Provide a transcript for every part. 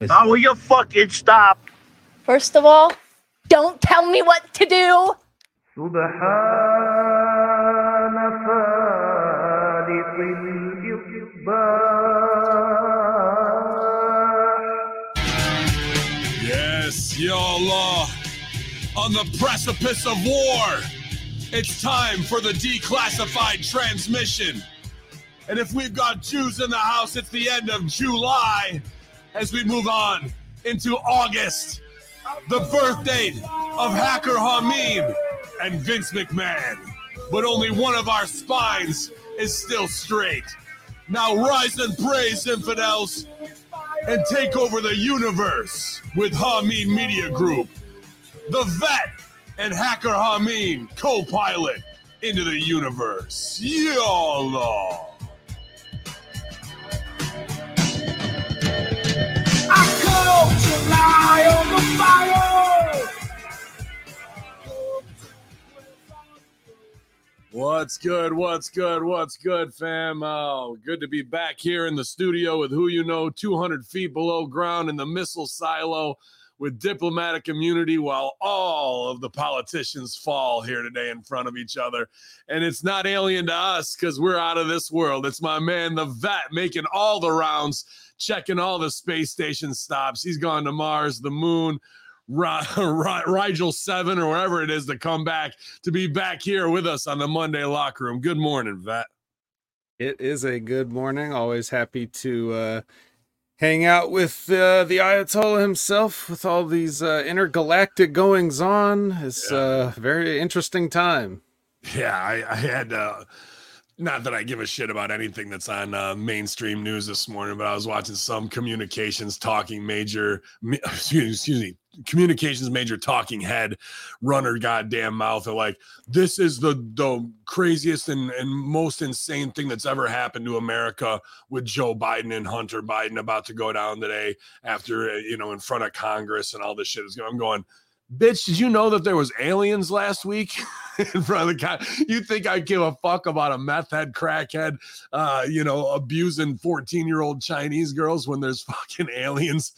Now will you fucking stop? First of all, don't tell me what to do. Yes, Ya Allah. Uh, on the precipice of war, it's time for the declassified transmission. And if we've got Jews in the house, it's the end of July as we move on into August, the birth date of Hacker Hameen and Vince McMahon. But only one of our spines is still straight. Now rise and praise, infidels, and take over the universe with Hameen Media Group. The vet and Hacker Hameen co-pilot into the universe. What's good? What's good? What's good, fam? Oh, good to be back here in the studio with who you know, 200 feet below ground in the missile silo with diplomatic immunity while all of the politicians fall here today in front of each other. And it's not alien to us because we're out of this world. It's my man, the vet, making all the rounds, checking all the space station stops. He's gone to Mars, the moon, Rigel 7 or wherever it is to come back to be back here with us on the Monday locker room. Good morning, Vet. It is a good morning. Always happy to uh, hang out with uh, the Ayatollah himself with all these uh, intergalactic goings on. It's a uh, very interesting time. Yeah, I, I had. Not that I give a shit about anything that's on uh, mainstream news this morning, but I was watching some communications talking major, excuse me, communications major talking head runner goddamn mouth. Of like this is the the craziest and, and most insane thing that's ever happened to america with joe biden and hunter biden about to go down today after uh, you know in front of congress and all this shit is going i'm going bitch did you know that there was aliens last week in front of the guy you think i give a fuck about a meth head crackhead uh you know abusing 14 year old chinese girls when there's fucking aliens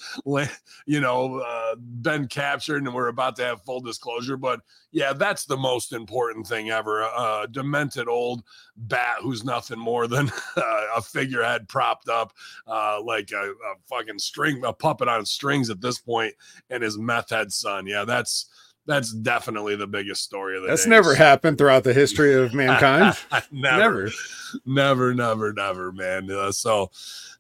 you know uh been captured and we're about to have full disclosure? But yeah that's the most important thing ever a, a demented old bat who's nothing more than a figurehead propped up uh like a, a fucking string a puppet on strings at this point and his meth head son. Yeah that's that's definitely the biggest story of the That's never happened throughout the history of mankind. never, never, never, never, never, man. Uh, so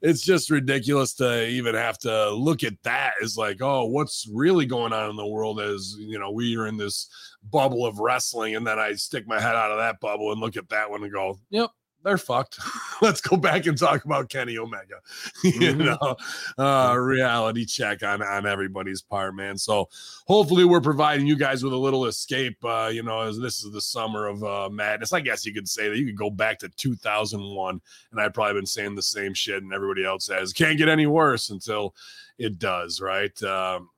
it's just ridiculous to even have to look at that as like, oh, what's really going on in the world? As you know, we are in this bubble of wrestling, and then I stick my head out of that bubble and look at that one and go, yep, they're fucked. Let's go back and talk about Kenny Omega. you mm-hmm. know, uh, reality check on on everybody's part, man. So hopefully we're providing you guys with a little escape. Uh, you know, as this is the summer of uh, madness. I guess you could say that you could go back to 2001, and I've probably been saying the same shit, and everybody else says can't get any worse until it does, right? Um,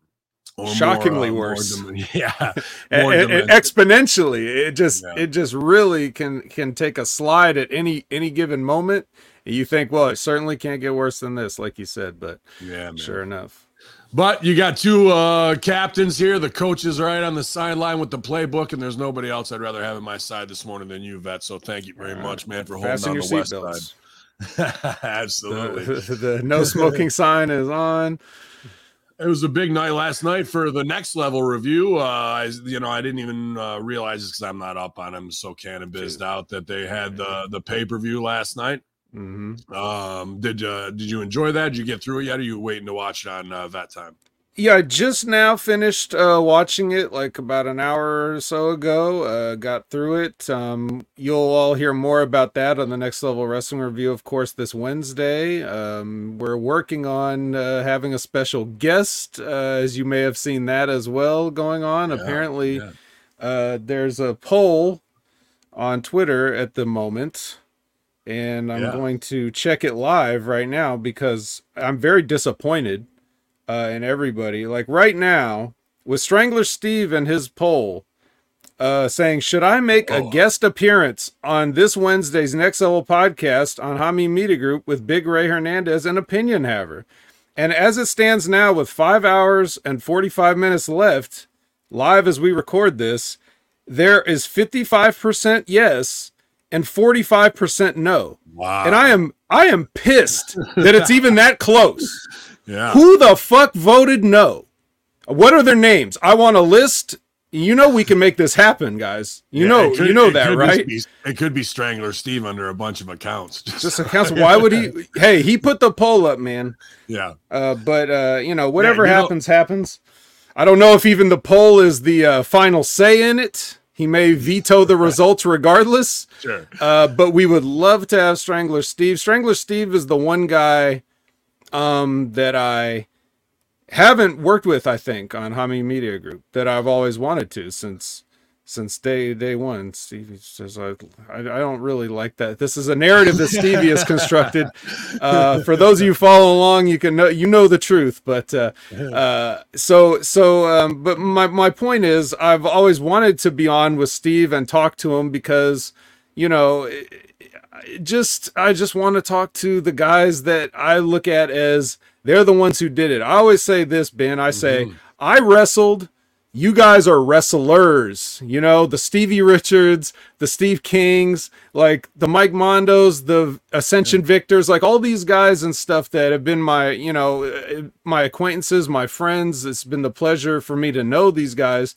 shockingly more, uh, worse. More yeah, exponentially. It just yeah. it just really can can take a slide at any any given moment. You think, well, it certainly can't get worse than this, like you said, but yeah, man. sure enough. But you got two uh, captains here. The coach is right on the sideline with the playbook, and there's nobody else I'd rather have at my side this morning than you, Vet. So thank you very much, man, for holding Fasten down the west belts. side. Absolutely. The, the no smoking sign is on. It was a big night last night for the next level review. Uh, I, you know, I didn't even uh, realize because I'm not up on them, so cannabis out that they had the the pay per view last night. Mm-hmm. Um, did uh, did you enjoy that? Did you get through it yet? Or are you waiting to watch it on uh, that time? Yeah, I just now finished uh, watching it like about an hour or so ago. Uh, got through it. Um, you'll all hear more about that on the next level wrestling review, of course, this Wednesday. Um, we're working on uh, having a special guest, uh, as you may have seen that as well going on. Yeah, Apparently, yeah. Uh, there's a poll on Twitter at the moment, and I'm yeah. going to check it live right now because I'm very disappointed uh, and everybody. Like right now, with Strangler Steve and his poll uh, saying, Should I make oh. a guest appearance on this Wednesday's Next Level podcast on Hami Media Group with Big Ray Hernandez and Opinion Haver? And as it stands now, with five hours and 45 minutes left, live as we record this, there is 55% yes and 45% no. Wow. And I am I am pissed that it's even that close. yeah. Who the fuck voted no? What are their names? I want a list. You know we can make this happen, guys. You Yeah, know could- you know that, right? Be, it could be Strangler Steve under a bunch of accounts. Just accounts. Why would he? Hey, he put the poll up, man. yeah. Uh, but uh, you know, whatever you know- happens, happens. I don't know if even the poll is the uh, final say in it. He may veto the results regardless. Sure. Uh, but we would love to have Strangler Steve. Strangler Steve is the one guy um, that I haven't worked with, I think, on Hami Media Group that I've always wanted to since since day day one. Stevie says I, I I don't really like that. This is a narrative that Stevie has constructed. Uh, for those of you follow along, you can know you know the truth. But uh, uh, so so um, but my my point is, I've always wanted to be on with Steve and talk to him because you know. it- just I just want to talk to the guys that I look at as they're the ones who did it. I always say this, Ben. I say I wrestled. You guys are wrestlers. You know the Stevie Richards, the Steve Kings, like the Mike Mondos, the Ascension Victors, like all these guys and stuff that have been my you know uh, my acquaintances, my friends. It's been the pleasure for me to know these guys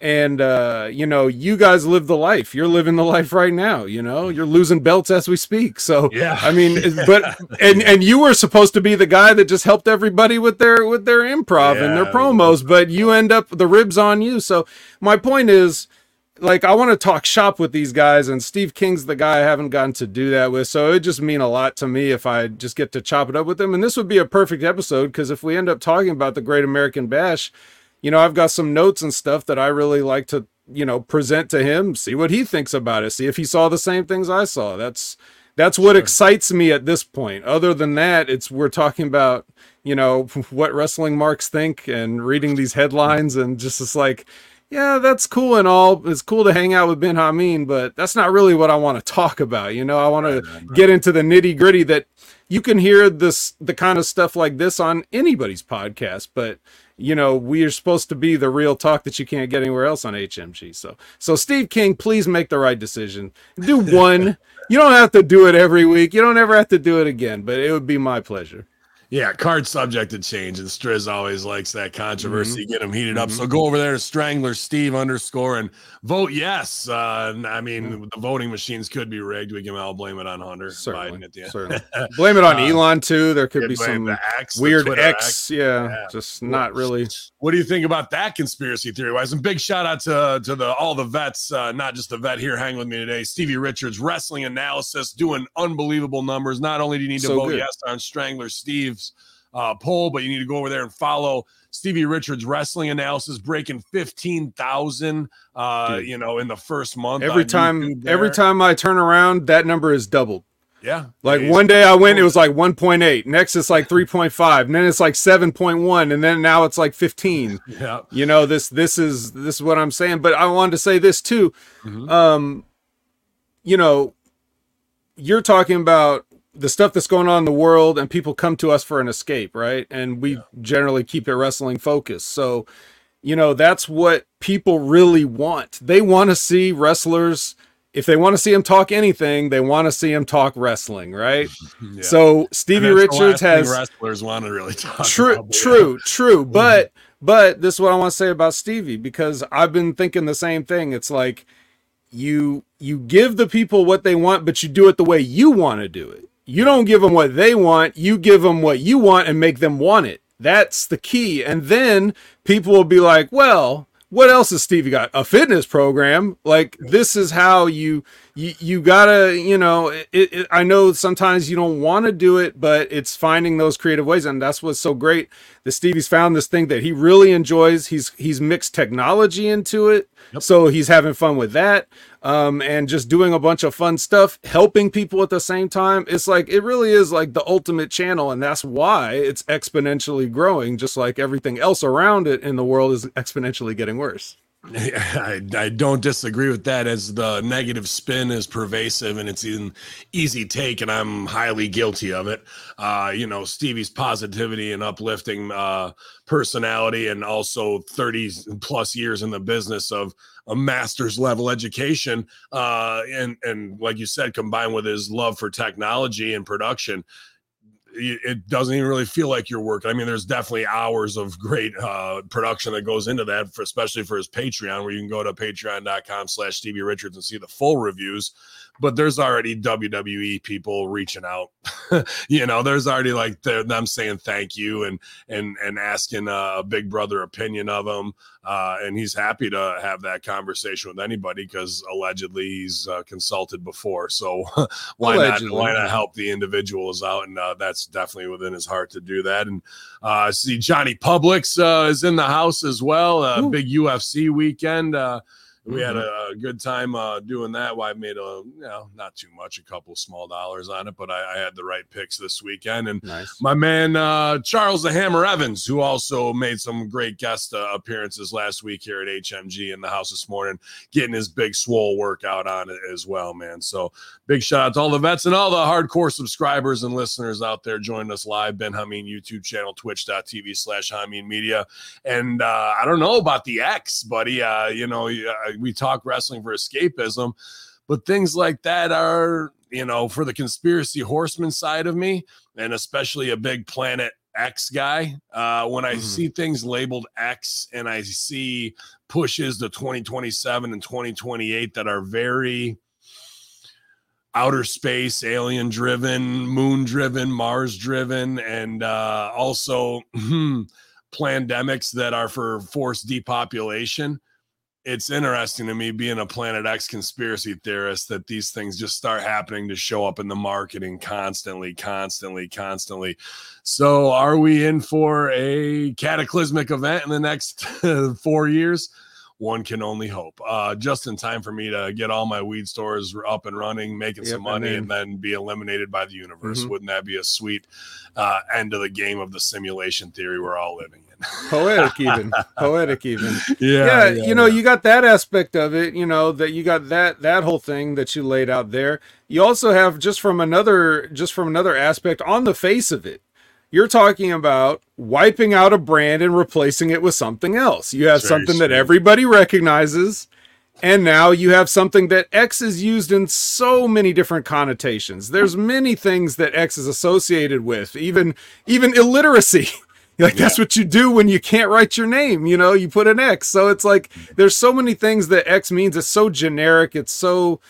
and uh you know you guys live the life you're living the life right now you know you're losing belts as we speak so Yeah. i mean but and and you were supposed to be the guy that just helped everybody with their with their improv and their promos but you end up the ribs on you so my point is like I want to talk shop with these guys, and Steve King's the guy I haven't gotten to do that with. So it would just mean a lot to me if I just get to chop it up with them. And this would be a perfect episode because if we end up talking about the Great American Bash, you know, I've got some notes and stuff that I really like to, you know, present to him, see what he thinks about it, see if he saw the same things I saw. That's that's what excites me at this point. Other than that, it's we're talking about, you know, what wrestling marks think and reading these headlines and just it's like, yeah, that's cool and all. It's cool to hang out with Ben Hameen, but that's not really what I want to talk about. You know, I want to get into the nitty gritty that you can hear this, the kind of stuff like this on anybody's podcast, but you know, we are supposed to be the real talk that you can't get anywhere else on HMG. So, so Steve King, please make the right decision. Do one. you don't have to do it every week. You don't ever have to do it again, but it would be my pleasure. Yeah, card subject to change, and Striz always likes that controversy, Mm-hmm. get him heated up. So go over there to Strangler Steve underscore and vote yes. Uh, I mean, the voting machines could be rigged. We can all blame it on Hunter Certainly, Biden at the end. certainly. Blame it on Uh, Elon too. There could be some X, weird Twitter X, yeah, Yeah. just not really. What do you think about that conspiracy theory wise? And big shout out to to the all the vets, uh, not just the vet here hanging with me today. Stevie Richards, wrestling analysis, doing unbelievable numbers. Not only do you need to So vote good. yes on Strangler Uh, poll, but you need to go over there and follow Stevie Richards wrestling analysis, breaking fifteen thousand. Uh, Dude. you know, in the first month. Every time, every time I turn around, that number is doubled. yeah. Like Amazing. one day I went, it was like 1.8. Next it's like 3.5. And then it's like 7.1. And then now it's like 15. yeah, You know, this this is this is what I'm saying. But I wanted to say this too. Mhm. Um, you know, you're talking about the stuff that's going on in the world, and people come to us for an escape, right? And we generally keep it wrestling focused. So, you know, that's what people really want. They want to see wrestlers. If they want to see him talk anything, they want to see him talk wrestling, right? yeah. So Stevie Richards has wrestlers want to really talk. true about, but yeah. true true mm-hmm. but but this is what i want to say about stevie because i've been thinking the same thing it's like you you give the people what they want but you do it the way you want to do it you don't give them what they want you give them what you want and make them want it that's the key and then people will be like well what else has Stevie got? A fitness program. Like this is how you you, you gotta you know. It, it, I know sometimes you don't want to do it, but it's finding those creative ways, and that's what's so great. That Stevie's found this thing that he really enjoys. He's he's mixed technology into it, so he's having fun with that, um, and just doing a bunch of fun stuff, helping people at the same time. It's like it really is like the ultimate channel, and that's why it's exponentially growing, just like everything else around it in the world is exponentially getting worse. I, I don't disagree with that as the negative spin is pervasive and it's an easy take and i'm highly guilty of it. Uh, you know stevie's positivity and uplifting uh, personality and also 30 plus years in the business of a master's level education uh, and and like you said combined with his love for technology and production it doesn't even really feel like you're working. I mean, there's definitely hours of great uh, production that goes into that, for, especially for his Patreon, where you can go to patreon.com slash Stevie Richards and see the full reviews but there's already WWE people reaching out. you know, there's already like them saying thank you and and and asking a big brother opinion of him. Uh, and he's happy to have that conversation with anybody because allegedly he's uh, consulted before. So why allegedly. not why not help the individuals out? And uh, that's definitely within his heart to do that. And uh, see Johnny Publix uh, is in the house as well. Uh, big UFC weekend. Uh, we mm-hmm. had a, a, good time uh, doing that. Well, I made a, you know, not too much, a couple small dollars on it, but I, I had the right picks this weekend. And nice. my man uh, Charles the Hammer Evans, who also made some great guest uh, appearances last week here at HMG in the house this morning, getting his big swole workout on it as well, man. So big shout out to all the vets and all the hardcore subscribers and listeners out there joining us live. Ben Hameen YouTube channel, twitch.tv slash Hameen Media. And uh, I don't know about the X, buddy. Uh, you know, we talk wrestling for escapism, but things like that are, you know, for the conspiracy horseman side of me, and especially a big planet X guy. Uh, when I mm-hmm. see things labeled X and I see pushes to 2027 and 2028 that are very outer space, alien driven, moon driven, Mars driven, and uh, also hmm, pandemics that are for forced depopulation it's interesting to me being a Planet X conspiracy theorist that these things just start happening to show up in the marketing constantly, constantly, constantly. So, are we in for a cataclysmic event in the next four years? One can only hope. Uh, just in time for me to get all my weed stores up and running, making yep, some money, and then, and then, be eliminated by the universe. Mm-hmm. Wouldn't that be a sweet uh, end of the game of the simulation theory we're all living in? poetic even poetic even yeah, yeah, yeah you know yeah. you got that aspect of it you know that you got that that whole thing that you laid out there you also have just from another just from another aspect on the face of it you're talking about wiping out a brand and replacing it with something else you have something that everybody recognizes and now you have something that X is used in so many different connotations. There's many things that X is associated with, even even illiteracy. Like yeah. that's what you do when you can't write your name, you know, you put an X. So it's like there's so many things that X means. It's so generic. It's so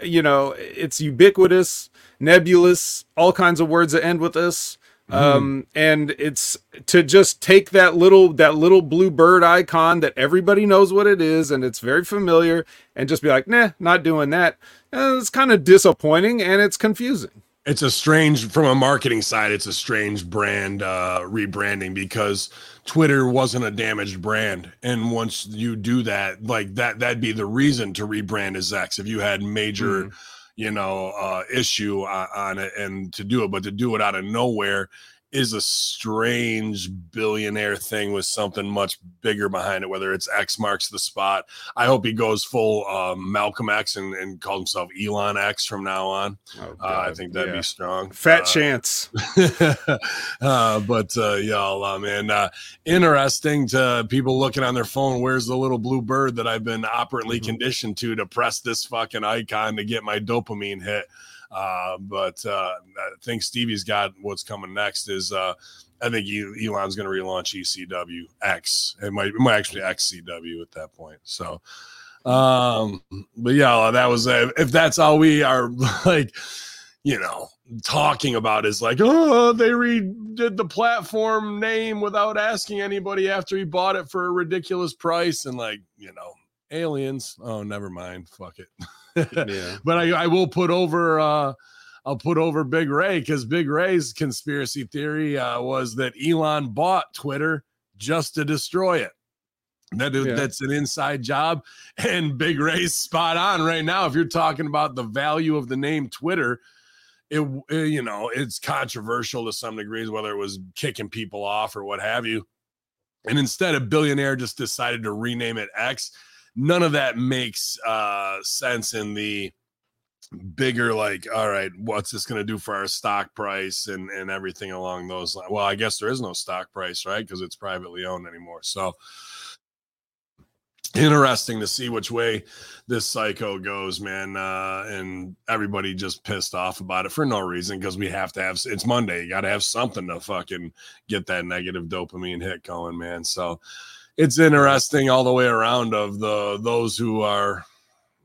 you know, it's ubiquitous, nebulous, all kinds of words that end with this. Mm-hmm. Um, and it's to just take that little that little blue bird icon that everybody knows what it is and it's very familiar and just be like, nah, not doing that. And it's kind of disappointing and it's confusing it's a strange from a marketing side it's a strange brand uh rebranding because twitter wasn't a damaged brand and once you do that like that that'd be the reason to rebrand as x if you had major mm. you know uh issue on, on it and to do it but to do it out of nowhere is a strange billionaire thing with something much bigger behind it, whether it's X marks the spot. I hope he goes full um, Malcolm X and, and calls himself Elon X from now on. Oh, uh, I think that'd yeah. be strong. Fat uh, chance. uh, but uh, y'all, uh, man, uh, interesting to people looking on their phone. Where's the little blue bird that I've been operantly mm-hmm. conditioned to to press this fucking icon to get my dopamine hit? Uh, but uh, I think Stevie's got what's coming next is uh, I think Elon's going to relaunch ECW X. It might, it might actually XCW at that point. So, um, but yeah, that was uh, if that's all we are like, you know, talking about is like, oh, they redid the platform name without asking anybody after he bought it for a ridiculous price, and like, you know, aliens. Oh, never mind. Fuck it. yeah. But I, I will put over uh I'll put over Big Ray because Big Ray's conspiracy theory uh, was that Elon bought Twitter just to destroy it. That yeah. that's an inside job, and Big Ray's spot on right now. If you're talking about the value of the name Twitter, it, it you know it's controversial to some degrees, whether it was kicking people off or what have you. And instead, a billionaire just decided to rename it X none of that makes uh sense in the bigger like all right what's this going to do for our stock price and and everything along those lines well i guess there is no stock price right? Because it's privately owned anymore. So interesting to see which way this psycho goes man uh and everybody just pissed off about it for no reason because we have to have it's monday you got to have something to fucking get that negative dopamine hit going man. So it's interesting all the way around of the those who are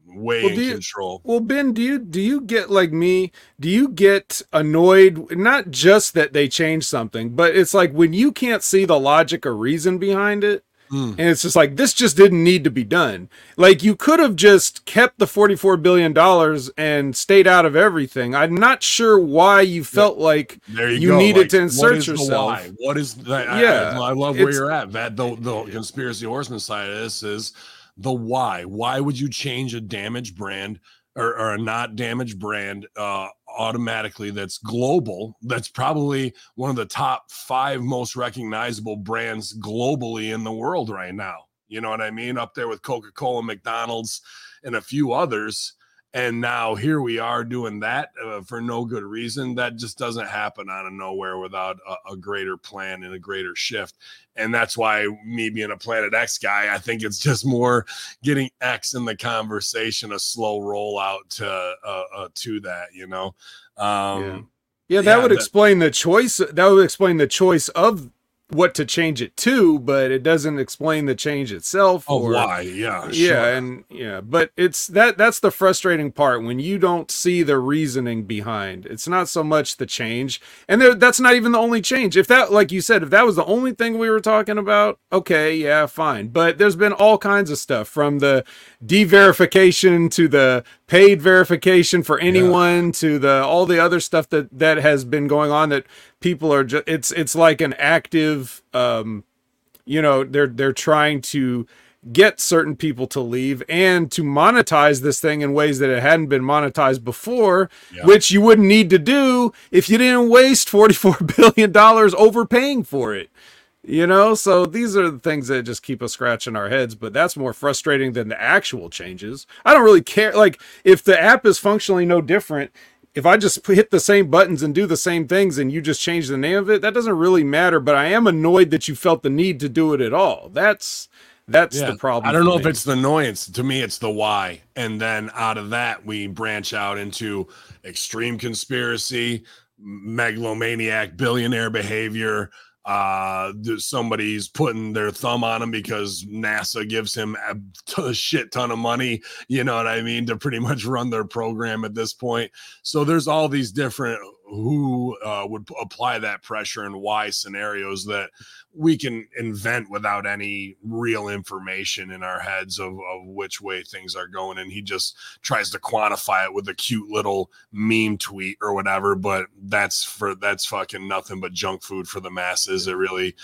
way Well, in you- control Well, Ben, do you do you get like me? Do you get annoyed? Not just that they change something, but it's like when you can't see the logic or reason behind it, Mm. and it's just like this just didn't need to be done. Like you could have just kept the forty-four billion dollars and stayed out of everything. I'm not sure why you felt like There you, You needed to what insert yourself. why? What is that? I- Yeah, I, I love where it's- you're at. That the, the conspiracy horseman side of this is the why. Why would you change a damaged brand or, or a not damaged brand uh, automatically? That's global. That's probably one of the top five most recognizable brands globally in the world right now. You know what I mean? Up there with Coca Cola, McDonald's, and a few others and now here we are doing that uh, for no good reason. That just doesn't happen out of nowhere without a, a greater plan and a greater shift. And that's why me being a planet x guy i think it's just more getting x in the conversation a slow rollout to uh, uh to that you know? Um Yeah, that Yeah, would that- explain the choice. That would explain the choice of what to change it to, but it doesn't explain the change itself. oh or, why yeah Yeah, sure. and yeah, but it's that that's the frustrating part when you don't see the reasoning behind. It's not so much the change, and there, that's not even the only change. If that, like you said, if that was the only thing we were talking about, okay, yeah, fine. But there's been all kinds of stuff from the de-verification to the paid verification for anyone to the all the other stuff that that has been going on that people are just it's it's like an active um you know they're they're trying to get certain people to leave and to monetize this thing in ways that it hadn't been monetized before Yeah. which you wouldn't need to do if you didn't waste 44 billion dollars overpaying for it you know so these are the things that just keep us scratching our heads but that's more frustrating than the actual changes i don't really care like if the app is functionally no different if I just hit the same buttons and do the same things and you just change the name of it, that doesn't really matter. But I am annoyed that you felt the need to do it at all. That's that's Yeah. the problem. I don't know if it's the annoyance. To me, it's the why. And then out of that, we branch out into extreme conspiracy, megalomaniac, billionaire behavior. Uh, somebody's putting their thumb on him because NASA gives him a, t- a shit ton of money. You know what I mean? To pretty much run their program at this point. So there's all these different who uh, would apply that pressure and why scenarios that we can invent without any real information in our heads of, of which way things are going. And he just tries to quantify it with a cute little meme tweet or whatever but that's for that's fucking nothing but junk food for the masses. It really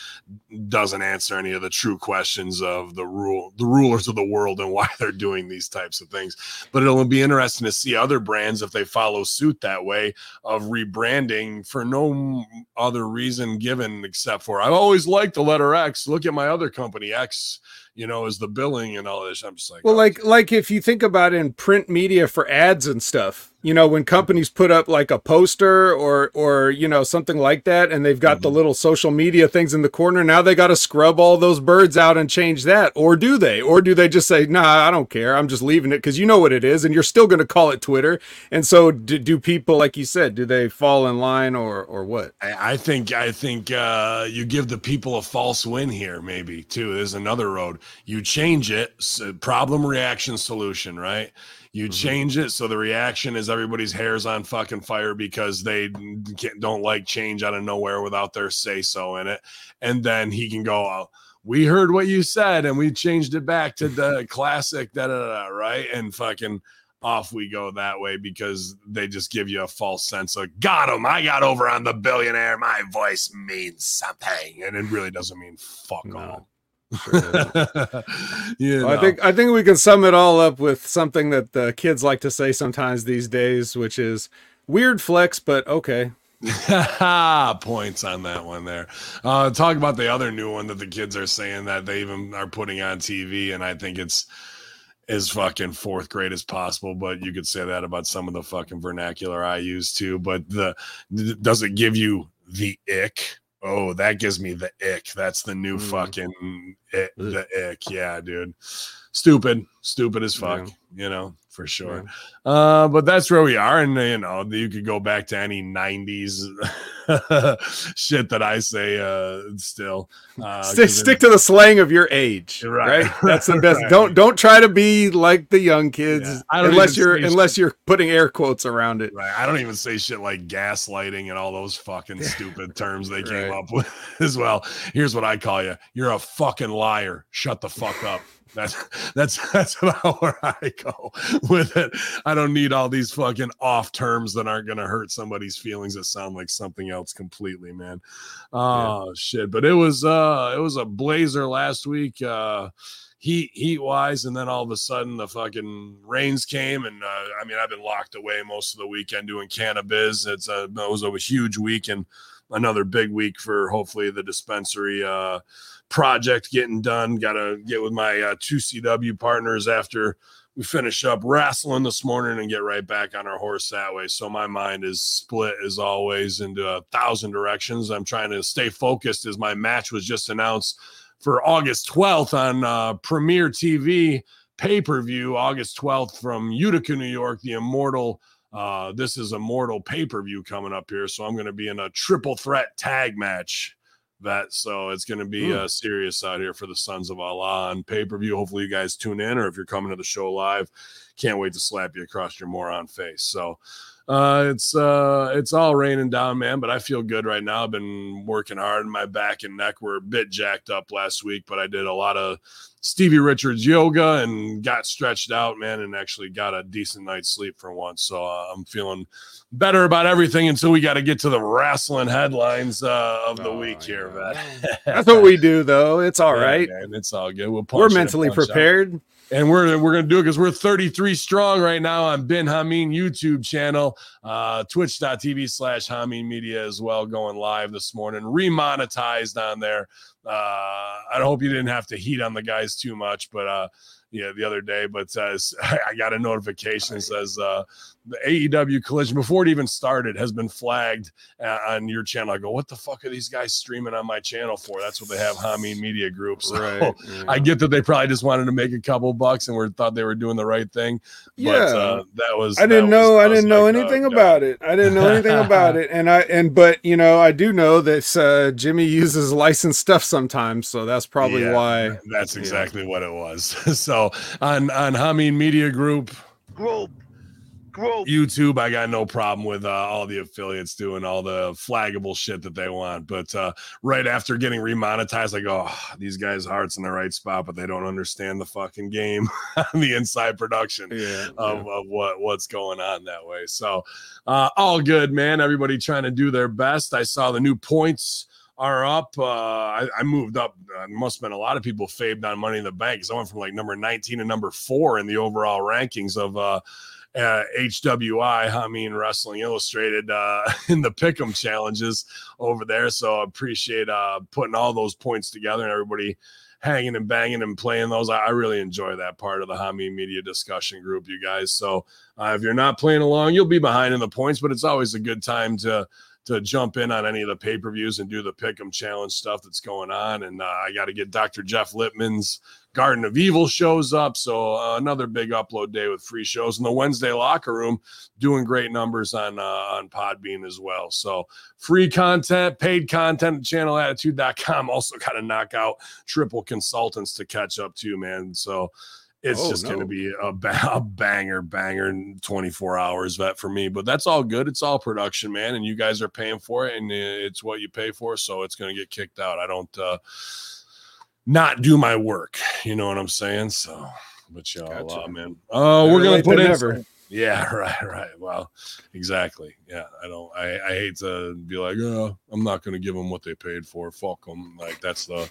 doesn't answer any of the true questions of the rule the rulers of the world and why they're doing these types of things. But it'll be interesting to see other brands if they follow suit that way of rebranding for no other reason given except for I've always liked the letter X. Look at my other company, X, you know, is the billing and all this. I'm just like, Well, oh, like like if you think about in print media for ads and stuff, you know, when companies put up like a poster or or you know something like that, and they've got the Mhm. little social media things in the corner, now they got to scrub all those birds out and change that, or do they? Or do they just say, Nah, I don't care, I'm just leaving it because you know what it is, and you're still going to call it Twitter. And so, do, do people, like you said, do they fall in line or or what? I, I think I think uh, you give the people a false win here, maybe too. There's another road. You change it, problem, reaction, solution, right? You Mhm. change it so the reaction is everybody's hair's on fucking fire because they can't, don't like change out of nowhere without their say so in it, and then he can go. Oh, we heard what you said and we changed it back to the classic da da da right and fucking off we go that way because they just give you a false sense of got him i got over on the billionaire my voice means something and it really doesn't mean fuck No. all. you I think I think we can sum it all up with something that the kids like to say sometimes these days, which is weird flex, but okay. points on that one there. Uh, talk about the other new one that the kids are saying that they even are putting on TV, and I think it's as fucking fourth grade as possible, but you could say that about some of the fucking vernacular I use too. But the does it give you the ick? Oh, that gives me the ick. That's the new Mm. fucking ick, the ick. Yeah, dude. Stupid, stupid as fuck. You know, for sure. Uh, but that's where we are, and you know, you could go back to any '90s shit that I say. Uh, still, uh, stick stick to the slang of your age, right? right. That's the best. Right. Don't don't try to be like the young kids Yeah. Unless you're unless you're putting air quotes around it. Right. I don't even say shit like gaslighting and all those fucking stupid terms they came Right. up with as well. Here's what I call you. You're a fucking liar. Shut the fuck up. That's that's that's about where I go with it. I don't need all these fucking off terms that aren't gonna hurt somebody's feelings that sound like something else completely, man. Oh shit. But it was uh it was a blazer last week. Uh heat heat wise and then all of a sudden the fucking rains came and uh, i mean i've been locked away most of the weekend doing cannabis it's a it was a huge week and another big week for hopefully the dispensary uh project getting done gotta get with my uh, two cw partners after we finish up wrestling this morning and get right back on our horse that way so my mind is split as always into a thousand directions i'm trying to stay focused as my match was just announced for August 12th on uh, Premiere TV pay per view, August 12th from Utica, New York, the Immortal. Uh, this is Immortal pay per view coming up here. So I'm going to be in a triple threat tag match. That so it's going to be Hmm. uh, serious out here for the Sons of Allah on pay per view. Hopefully, you guys tune in, or if you're coming to the show live, can't wait to slap you across your moron face. So uh it's uh it's all raining down man but i feel good right now i've been working hard and my back and neck were a bit jacked up last week but i did a lot of stevie richards yoga and got stretched out man and actually got a decent night's sleep for once so uh, i'm feeling better about everything until we got to get to the wrestling headlines uh of the Oh, week here yeah. That's what we do, though. It's all Yeah, right. man, it's all good we'll We're punch in and mentally punch out prepared. And we're we're gonna do it because we're 33 strong right now on Ben Hameen YouTube channel, uh, twitch.tv slash Hameen Media as well, going live this morning, remonetized on there. Uh, I hope you didn't have to heat on the guys too much, but uh, yeah, the other day, but uh, I got a notification that says uh, the AEW collision before it even started has been flagged uh, on your channel. I go, what the fuck are these guys streaming on my channel for? That's what they have Hameen Media Group. So Right. I get that they probably just wanted to make a couple bucks and were thought they were doing the right thing. Yeah. But uh, that was I didn't that was- know. I didn't know like, anything uh, about it. I didn't know anything about it, and I and but you know I do know that uh, Jimmy uses licensed stuff sometimes, so that's probably Yeah, why. That's exactly what it was. so on on Hameen Media Group Group. YouTube, I got no problem with uh, all the affiliates doing all the flaggable shit that they want. But uh, right after getting remonetized, I go, "Oh, these guys' hearts in the right spot, but they don't understand the fucking game on the inside production. Yeah. of, of what what's going on that way. So uh, all good, man. Everybody trying to do their best. I saw the new points are up. Uh, I, I moved up. Uh, must have been a lot of people faved on Money in the Bank. 'cause I went from like number 19 to number four in the overall rankings of uh, uh, HWI, I mean Wrestling Illustrated, uh, in the Pick'em challenges over there. So I appreciate uh, putting all those points together and everybody hanging and banging and playing those. I, I really enjoy that part of the Hami Media discussion group, you guys. So uh, if you're not playing along, you'll be behind in the points, but it's always a good time to to jump in on any of the pay per views and do the Pick'em challenge stuff that's going on. And uh, I got to get Dr. Jeff Lippman's Garden of Evil shows up. So uh, another big upload day with free shows. And the Wednesday locker room doing great numbers on uh, on Podbean as well. So free content, paid content at channelattitude.com. Also got to knock out triple consultants to catch up to, man. So it's Oh, just going to be a, ba- a banger, banger in 24 hours vet for me. But that's all good. It's all production, man. And you guys are paying for it, and uh, it's what you pay for. So it's going to get kicked out. I don't uh, not do my work. You know what I'm saying? So, but y'all, uh, Gotcha. man. Oh, we're going to put in. some- yeah, right, right. Well, exactly. Yeah, I don't. I, I hate to be like, oh, I'm not going to give them what they paid for. Fuck them. Like that's the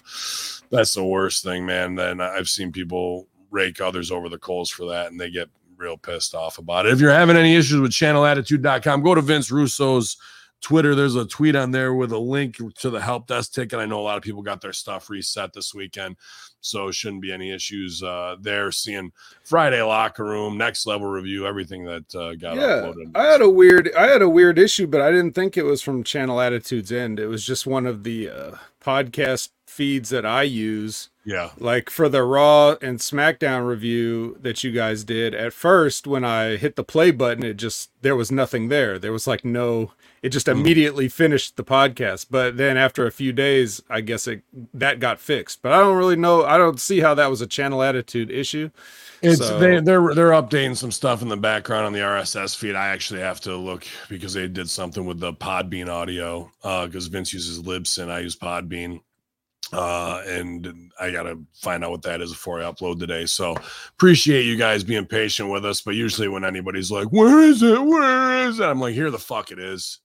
that's the worst thing, man. Then I've seen people rake others over the coals for that, and they get real pissed off about it. If you're having any issues with channelattitude.com, go to Vince Russo's Twitter, there's a tweet on there with a link to the help desk ticket. I know a lot of people got their stuff reset this weekend, so shouldn't be any issues uh, there. Seeing Friday locker room, next level review, everything that uh, got yeah, uploaded. I had a weird, I had a weird issue, but I didn't think it was from Channel Attitudes End. It was just one of the uh, podcast feeds that I use. yeah, Like for the Raw and SmackDown review that you guys did. At first, when I hit the play button, it just there was nothing there. There was like no. It just Hmm. immediately finished the podcast. But then after a few days, I guess it that got fixed. But I don't really know. I don't see how that was a channel attitude issue. It's So- they they're they're updating some stuff in the background on the RSS feed. I actually have to look because they did something with the Podbean audio because Vince uses Libsyn, I use Podbean, uh, and I gotta find out what that is before I upload today. So appreciate you guys being patient with us. But usually when anybody's like, "Where is it? Where is it?" I'm like, "Here the fuck it is."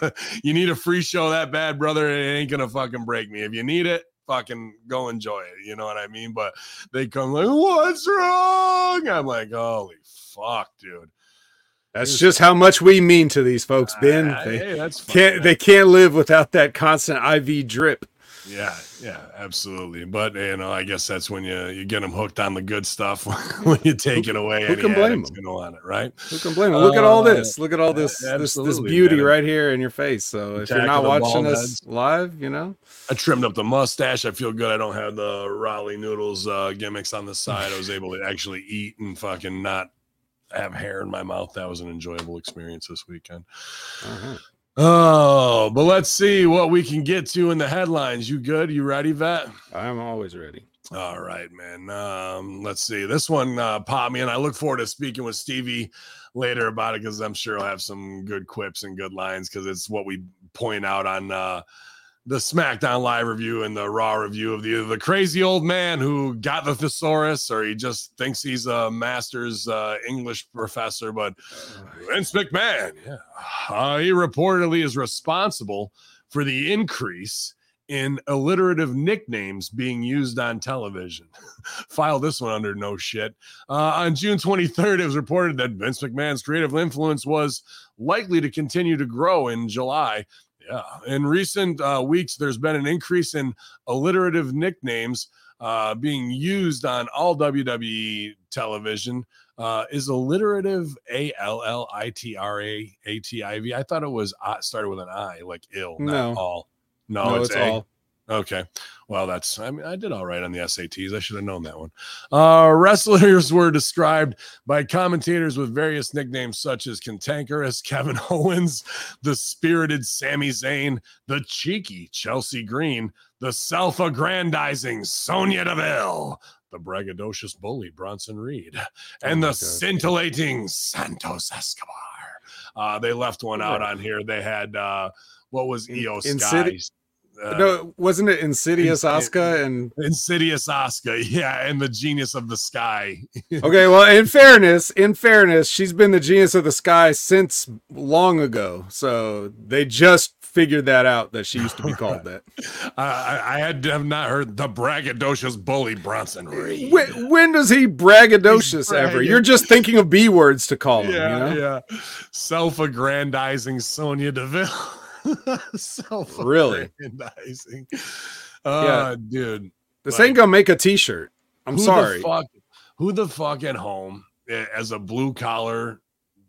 you need a free show that bad, brother. It ain't gonna fucking break me. If you need it, fucking go enjoy it. You know what I mean? But they come like, "What's wrong?" I'm like, "Holy fuck, dude!" That's just how much we mean to these folks, Ben. They hey, that's fine, can't man. they can't live without that constant IV drip. Yeah, yeah, absolutely. But you know, I guess that's when you you get them hooked on the good stuff. when you take it away, who can blame addict's 'em? gonna want it, right? Who can blame them? Look at all Uh, this. Look at all this this this beauty man. right here in your face. So if Attack you're not watching us live, you know, I trimmed up the mustache. I feel good. I don't have the Raleigh noodles uh, gimmicks on the side. I was able to actually eat and fucking not have hair in my mouth. That was an enjoyable experience this weekend. Uh-huh. Oh, but let's see what we can get to in the headlines. You good? You ready, Vet? I'm always ready. All right, man. Um, let's see. This one uh, popped me, and I look forward to speaking with Stevie later about it because I'm sure he'll have some good quips and good lines because it's what we point out on uh, the SmackDown Live review and the Raw review of the the crazy old man who got the thesaurus, or he just thinks he's a master's uh, English professor, but Vince McMahon, yeah, uh, he reportedly is responsible for the increase in alliterative nicknames being used on television. File this one under no shit. Uh, on June 23rd, it was reported that Vince McMahon's creative influence was likely to continue to grow in July. Yeah. In recent uh, weeks, there's been an increase in alliterative nicknames uh, being used on all WWE television. Uh, is alliterative A L L I T R A A T I V? I thought it was uh, started with an I, like ill, not No. all. No, no, it's, it's A. all. Okay. Well, that's, I mean, I did all right on the SATs. I should have known that one. Uh, wrestlers were described by commentators with various nicknames such as Cantankerous Kevin Owens, the spirited Sami Zayn, the cheeky Chelsea Green, the self aggrandizing Sonya Deville, the braggadocious bully Bronson Reed, and my the God. scintillating Santos Escobar. Uh, they left one out on here. They had, uh, what was In- IYO Insidi- Sky? Uh, no, wasn't it Insidious Insid- Asuka and Insidious Oscar, yeah, and the genius of the sky. Okay, well, in fairness, in fairness, she's been the genius of the sky since long ago. So they just figured that out that she used to be called that. I, I I had have not heard the braggadocious bully Bronson Reed. When, when does he braggadocious He's ever? You're just thinking of B words to call him, yeah, you know? yeah. Self-aggrandizing Sonya Deville. Self-aggrandizing. Uh, dude. This Like- ain't gonna make a t-shirt. I'm who sorry. The fuck, who the fuck at home as a blue collar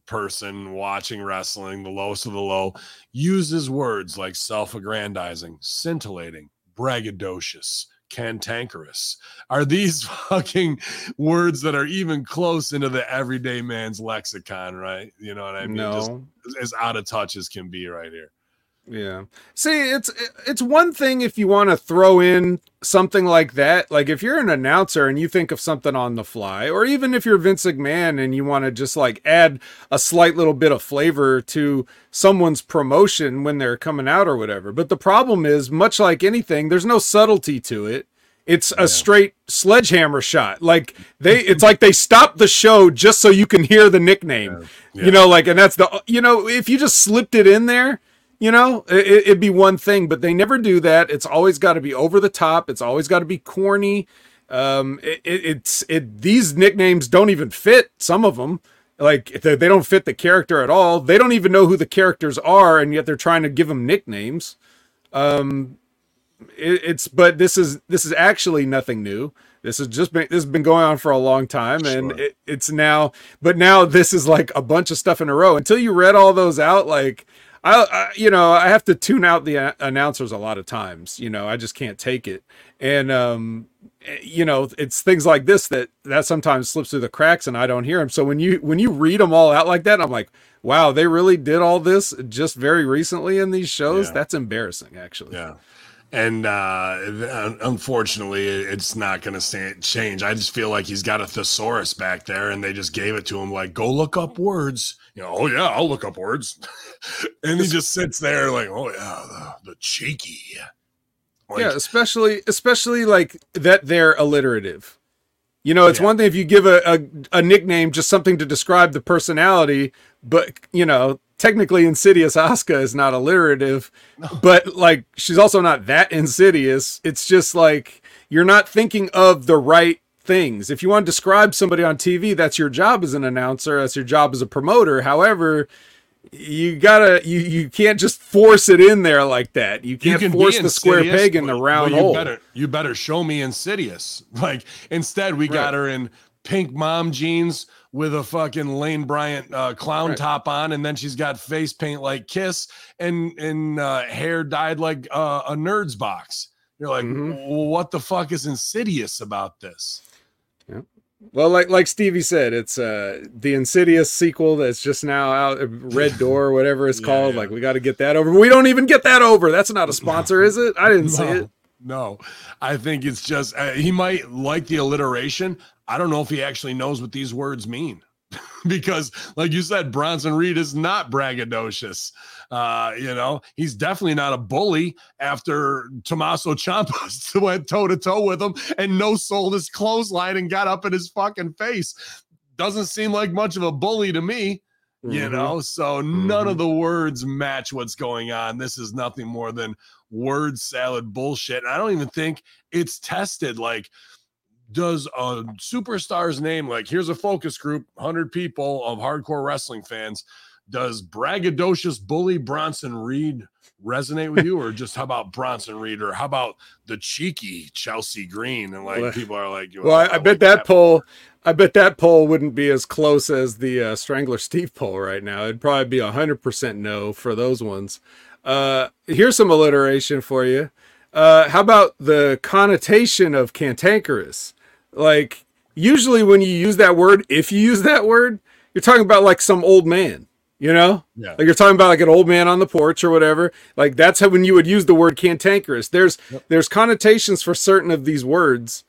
person watching wrestling, the lowest of the low, uses words like self aggrandizing, scintillating, braggadocious, cantankerous? Are these fucking words that are even close into the everyday man's lexicon, right? You know what I mean? Just no. as out of touch as can be right here. Yeah. See, it's it's one thing if you want to throw in something like that. Like if you're an announcer and you think of something on the fly, or even if you're Vince McMahon and you want to just like add a slight little bit of flavor to someone's promotion when they're coming out or whatever. But the problem is, much like anything, there's no subtlety to it. It's a straight sledgehammer shot. Like they, it's like they stopped the show just so you can hear the nickname. Yeah. You know, like, and that's the, you know, if you just slipped it in there, you know, it, it'd be one thing, but they never do that. It's always got to be over the top. It's always got to be corny. Um, it, it, it's it. These nicknames don't even fit. Some of them, Like they, they don't fit the character at all. They don't even know who the characters are, and yet they're trying to give them nicknames. Um, it, it's but this is this is actually nothing new. This has just been this has been going on for a long time, and Sure. it, it's now. But now this is like a bunch of stuff in a row. Until you read all those out, like I, I you know, I have to tune out the a- announcers a lot of times. You know, I just can't take it, and um, eh, you know, it's things like this that that sometimes slips through the cracks, and I don't hear them. So when you when you read them all out like that, I'm like, wow, they really did all this just very recently in these shows. Yeah. That's embarrassing, actually. Yeah. And uh, unfortunately, it's not going to change. I just feel like he's got a thesaurus back there, and they just gave it to him like, "Go look up words." You know, oh yeah, I'll look up words. and he just sits there like, "Oh yeah, the, the cheeky." Like, yeah, especially especially like that they're alliterative. You know, it's Yeah. one thing if you give a, a a nickname just something to describe the personality, but you know, technically Insidious Asuka is not alliterative, but like she's also not that insidious. It's just like you're not thinking of the right things. If you want to describe somebody on TV, that's your job as an announcer, that's your job as a promoter. However, you gotta you you can't just force it in there like that. You you can't can force the square peg in the round but you hole. Better, you better show me insidious. Like instead, we got her in pink mom jeans with a fucking Lane Bryant uh, clown Right. top on, and then she's got face paint like Kiss and and uh, hair dyed like uh, a nerd's box. You're like, Mhm. What the fuck is insidious about this? Well, like like Stevie said, it's uh the Insidious sequel that's just now out, uh, Red Door, whatever it's Yeah, called. yeah. Like we got to get that over. We don't even get that over. That's not a sponsor, is it? I didn't see it. No, I think it's just uh, he might like the alliteration. I don't know if he actually knows what these words mean. because, like you said, Bronson Reed is not braggadocious. Uh, you know, he's definitely not a bully after Tommaso Ciampa went toe to toe with him and no sold his clothesline and got up in his fucking face. Doesn't seem like much of a bully to me you Mhm. know so none of the words match what's going on this is nothing more than word salad bullshit and i don't even think it's tested like does a superstar's name like here's a focus group 100 people of hardcore wrestling fans does braggadocious bully bronson reed resonate with you or just how about bronson reed or how about the cheeky chelsea green and like Well, people are like Well, I, I like bet that poll, I bet that poll wouldn't be as close as the uh, Strangler Steve poll right now. It'd probably be hundred percent no for those ones. Uh, here's some alliteration for you. Uh, how about the connotation of cantankerous? Like usually when you use that word, if you use that word, you're talking about like some old man. You know, yeah like you're talking about like an old man on the porch or whatever. Like that's how when you would use the word cantankerous. There's there's connotations for certain of these words,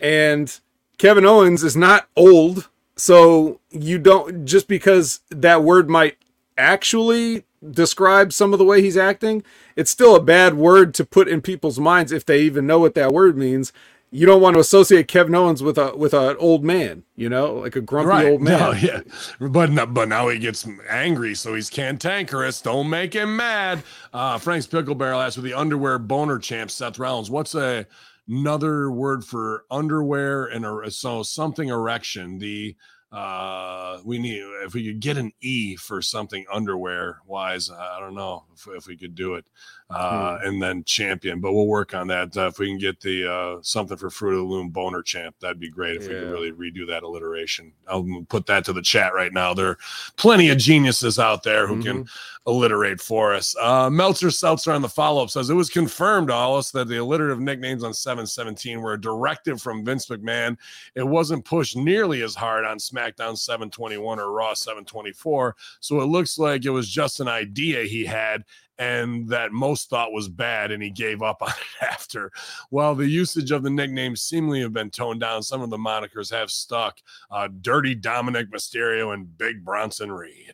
and Kevin Owens is not old, so you don't just because that word might actually describe some of the way he's acting, it's still a bad word to put in people's minds if they even know what that word means. You don't want to associate Kevin Owens with a with an old man, you know, like a grumpy old man. No, yeah, but no, but now he gets angry, so he's cantankerous. Don't make him mad. Uh, Frank's pickle barrel asked with the underwear boner champ Seth Rollins. What's a another word for underwear and a, so something erection? The uh we need if we could get an e for something underwear wise i don't know if, if we could do it uh and then champion but we'll work on that uh, if we can get the uh something for fruit of the loom boner champ that'd be great if we could really redo that alliteration. I'll put that to the chat right now. There are plenty of geniuses out there who can alliterate for us. Uh meltzer seltzer on the follow-up says it was confirmed Hollis that the alliterative nicknames on 717 were a directive from vince mcmahon. It wasn't pushed nearly as hard on SmackDown 721 or Raw 724. So it looks like it was just an idea he had and that most thought was bad and he gave up on it after. While the usage of the nicknames seemingly have been toned down, some of the monikers have stuck. Uh, Dirty Dominic Mysterio and Big Bronson Reed.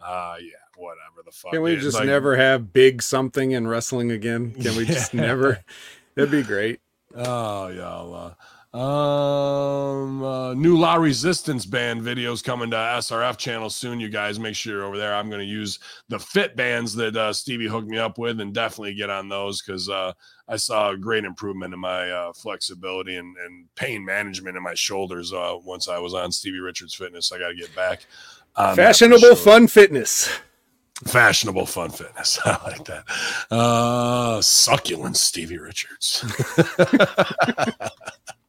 Uh, yeah, whatever the fuck. Can we just like- never have big something in wrestling again? Can we just never? That'd be great. Oh y'all. uh, Um, uh, new La Resistance band videos coming to SRF channel soon. You guys make sure you're over there. I'm going to use the fit bands that uh, Stevie hooked me up with and definitely get on those because uh, I saw a great improvement in my uh, flexibility and, and pain management in my shoulders uh, once I was on Stevie Richards Fitness. I got to get back. on Fashionable sure. fun fitness. Fashionable fun fitness. I like that. Uh, succulent Stevie Richards.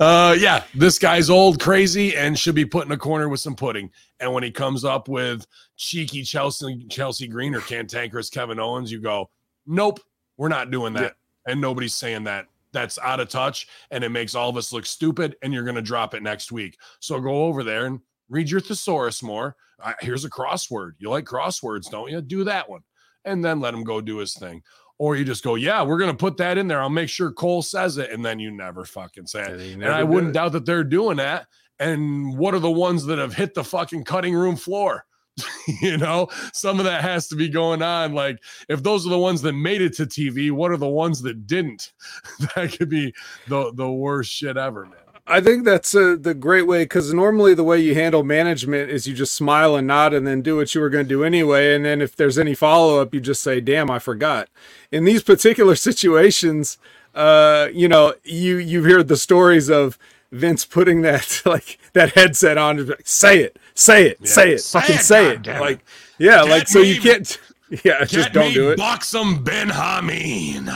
uh, yeah, this guy's old, crazy, and should be put in a corner with some pudding. And when he comes up with cheeky Chelsea Chelsea Green or cantankerous Kevin Owens, you go, nope, we're not doing that. And nobody's saying that. That's out of touch, and it makes all of us look stupid. And you're going to drop it next week. So go over there and read your thesaurus more. Uh, here's a crossword. You like crosswords, don't you? Do that one, and then let him go do his thing. Or you just go, yeah, we're gonna put that in there. I'll make sure Cole says it, and then you never fucking say it. And I wouldn't it. doubt that they're doing that. And what are the ones that have hit the fucking cutting room floor? you know, some of that has to be going on. Like, if those are the ones that made it to TV, what are the ones that didn't? that could be the the worst shit ever, man. I think that's uh, the great way because normally the way you handle management is you just smile and nod and then do what you were going to do anyway. And then if there's any follow up, you just say, "Damn, I forgot." In these particular situations, uh, you know, you you hear the stories of Vince putting that like that headset on, and like, say it, say it, Yeah. say it, Say fucking it, say it. goddammit. Like, yeah, Get like so you can't. Yeah, just don't do it. Buxom Ben Hameen.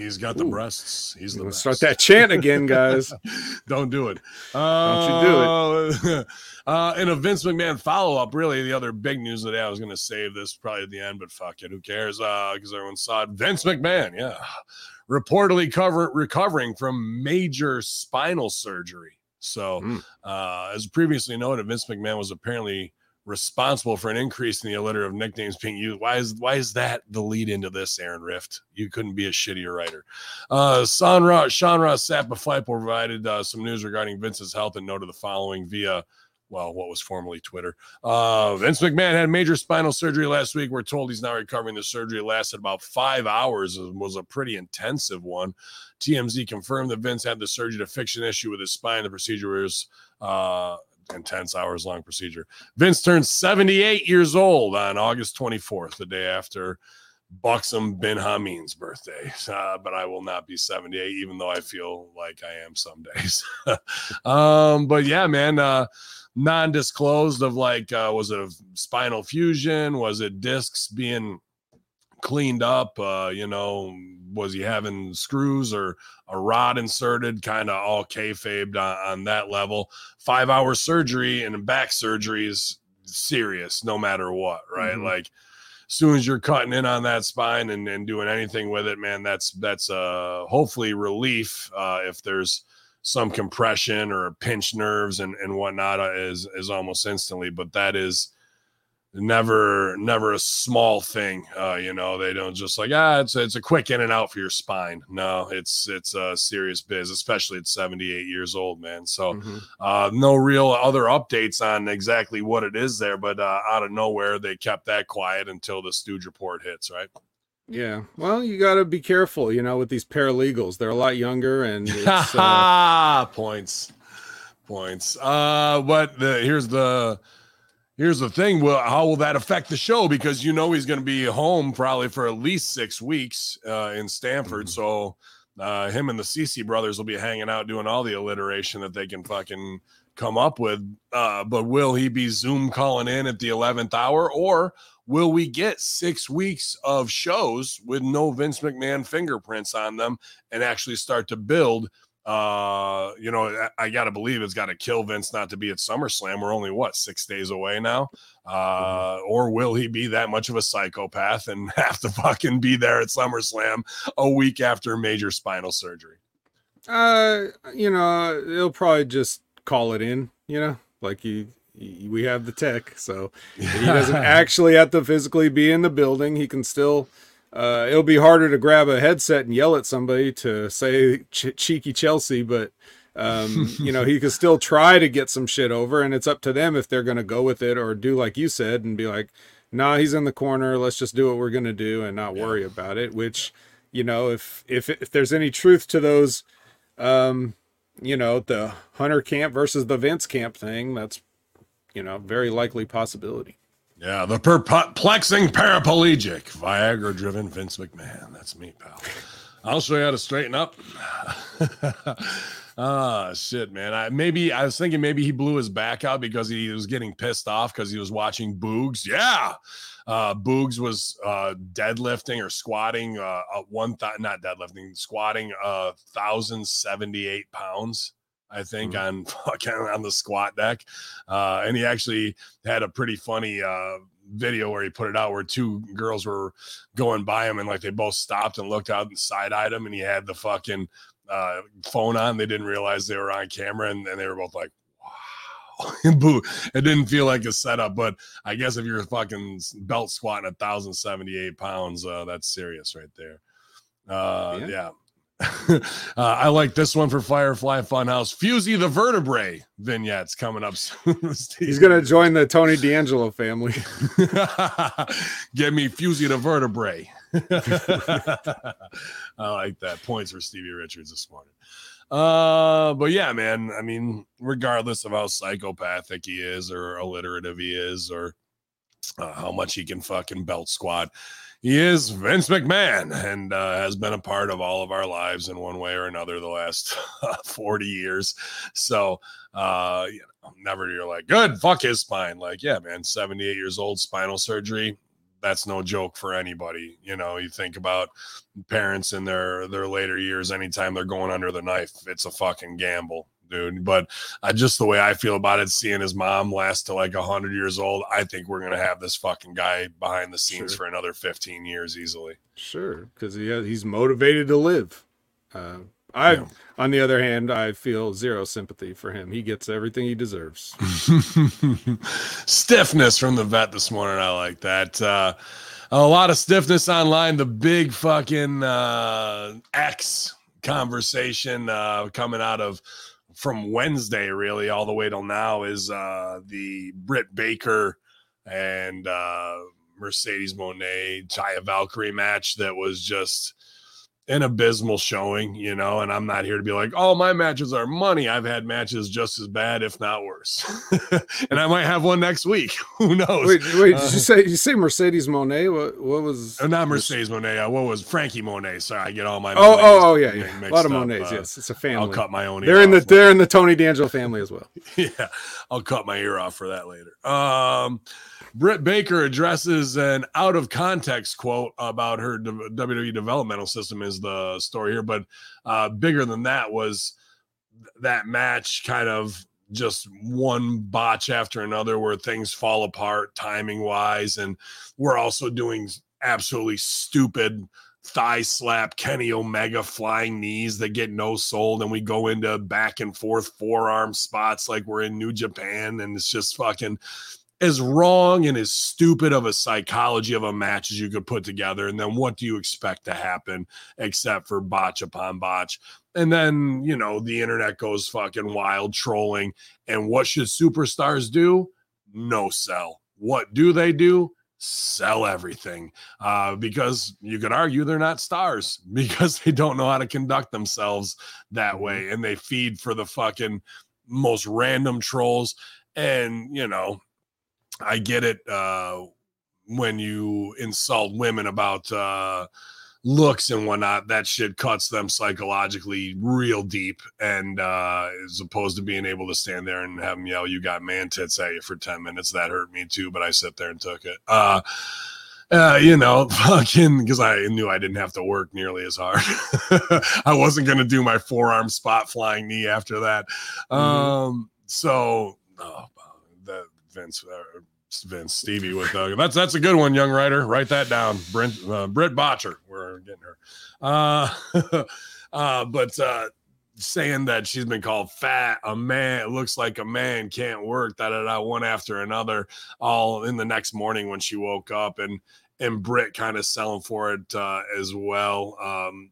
He's got the Ooh. breasts. He's the best. start that chant again, guys. Don't do it. Don't you do it. uh, in a Vince McMahon follow up, really, the other big news today, I was going to save this probably at the end, but fuck it. Who cares? Because everyone saw it. Vince McMahon, yeah. Reportedly cover, recovering from major spinal surgery. So, Mm. uh, as previously noted, Vince McMahon was apparently responsible for an increase in the litter of nicknames being used. Why is why is that the lead into this, Aaron Rift? You couldn't be a shittier writer. Uh, Sean Ross, Sean Ross Sapp of Fightful provided uh, some news regarding Vince's health and noted the following via, well, what was formerly Twitter. Uh, Vince McMahon had major spinal surgery last week. We're told he's now recovering. The surgery lasted about five hours and was a pretty intensive one. TMZ confirmed that Vince had the surgery to fix an issue with his spine. The procedure was uh, intense, hours long procedure. Vince turned 78 years old on August 24th, the day after Buxom Ben Hameen's birthday. Uh, but I will not be 78, even though I feel like I am some days. um, but yeah, man, uh, non-disclosed of like, uh, was it a spinal fusion? Was it discs being cleaned up? Uh, you know, was he having screws or a rod inserted? Kind of all kayfabed on, on that level. Five hour surgery and back surgery is serious no matter what, right? Mhm. Like as soon as you're cutting in on that spine and, and doing anything with it, man, that's that's uh hopefully relief uh if there's some compression or pinched nerves and, and whatnot uh, is is almost instantly, but that is never never a small thing uh you know they don't just like ah it's it's a quick in and out for your spine no it's it's a serious biz especially at 78 years old man so Mhm. uh no real other updates on exactly what it is there but uh out of nowhere they kept that quiet until the stooge report hits right Yeah. Well, you got to be careful, you know, with these paralegals. They're a lot younger and it's, uh, points points uh but the here's the here's the thing well how will that affect the show? Because you know he's going to be home probably for at least six weeks uh in Stamford. Mhm. so uh him and the cc brothers will be hanging out doing all the alliteration that they can fucking come up with. Uh but will he be zoom calling in at the 11th hour? Or will we get six weeks of shows with no vince mcmahon fingerprints on them and actually start to build uh you know i, I gotta believe it's gotta kill vince not to be at summerslam. We're only what six days away now? Uh or will he be that much of a psychopath and have to fucking be there at summerslam a week after major spinal surgery? Uh, you know, he'll probably just call it in, you know, like he we have the tech, so he doesn't actually have to physically be in the building. He can still, uh, it'll be harder to grab a headset and yell at somebody to say ch- cheeky Chelsea, but um, you know, he could still try to get some shit over, and it's up to them if they're going to go with it or do like you said and be like, nah, he's in the corner. Let's just do what we're going to do and not Yeah. worry about it. Which, you know, if if if there's any truth to those, um, you know, the Hunter camp versus the Vince camp thing, that's, you know, very likely possibility. Yeah, the perplexing paraplegic, Viagra driven Vince McMahon. That's me, pal. I'll show you how to straighten up. Ah, shit, man. I maybe I was thinking maybe he blew his back out because he was getting pissed off because he was watching Boogs. Yeah. Uh Boogs was uh deadlifting or squatting uh one th- not deadlifting, squatting uh thousand seventy eight pounds. I think mm-hmm. on fucking on the squat deck. Uh and he actually had a pretty funny uh video where he put it out where two girls were going by him and like they both stopped and looked out and side eyed him and he had the fucking uh, phone on. They didn't realize they were on camera, and, and they were both like, "Wow!" Boo! It didn't feel like a setup, but I guess if you're fucking belt squatting a thousand seventy eight pounds, uh, that's serious right there. Uh, yeah. yeah. uh, I like this one for Firefly Funhouse. Fusey the Vertebrae vignettes coming up soon. He's going to join the Tony D'Angelo family. Get me Fusey the Vertebrae. I like that. Points for Stevie Richards this morning. Uh, but yeah, man. I mean, regardless of how psychopathic he is, or alliterative he is, or uh, how much he can fucking belt squat, he is Vince McMahon and uh, has been a part of all of our lives in one way or another the last 40 years. So, uh, you know, never you're like, good, fuck his spine. Like, yeah, man, 78 years old, spinal surgery that's no joke for anybody. You know, you think about parents in their their later years, anytime they're going under the knife, it's a fucking gamble, dude. But uh, just the way I feel about it, seeing his mom last to like hundred years old, I think we're gonna have this fucking guy behind the scenes sure. for another fifteen years easily. Sure, because he has, he's motivated to live. Uh, I, yeah. on the other hand, I feel zero sympathy for him. He gets everything he deserves. stiffness from the vet this morning. I like that. Uh, a lot of stiffness online. The big fucking uh, X conversation uh, coming out of from Wednesday, really, all the way till now is uh, the Britt Baker and uh, Mercedes Monet Taya Valkyrie match that was just an abysmal showing, you know, and I'm not here to be like, oh, my matches are money. I've had matches just as bad, if not worse. and I might have one next week. Who knows? Wait, wait, uh, did you say you say Mercedes Monet? What what was uh, not Mercedes Monet, uh, what was Frankie Monet? Sorry, I get all my Oh, oh, oh yeah, yeah. A lot of Monets, uh, yes. It's a family. I'll cut my own They're in the they're in the Tony D'Angelo family as well. yeah. I'll cut my ear off for that later. Um Britt Baker addresses an out of context quote about her WWE developmental system is the story here, but uh, bigger than that was that match kind of just one botch after another where things fall apart timing wise, and we're also doing absolutely stupid thigh slap Kenny Omega flying knees that get no sold, and we go into back and forth forearm spots like we're in New Japan, and it's just fucking as wrong and as stupid of a psychology of a match as you could put together. And then what do you expect to happen except for botch upon botch? And then, you know, the internet goes fucking wild trolling. And what should superstars do? No sell. What do they do? Sell everything. Uh, because you could argue they're not stars because they don't know how to conduct themselves that mm-hmm. way. And they feed for the fucking most random trolls. And, you know, I get it uh, when you insult women about uh, looks and whatnot. That shit cuts them psychologically real deep, and uh, as opposed to being able to stand there and have them yell, "You got man tits" at you for ten minutes, that hurt me too. But I sit there and took it. Uh, uh, you know, fucking, because I knew I didn't have to work nearly as hard. I wasn't going to do my forearm spot flying knee after that. Mm-hmm. Um, so, oh, that Vince, uh, Vince Stevie with uh, that's that's a good one, young writer. Write that down. Brent uh, Britt Botcher. We're getting her. Uh, uh, but uh, saying that she's been called fat, a man looks like a man can't work. Da da da. One after another, all in the next morning when she woke up, and and Britt kind of selling for it uh, as well. Um,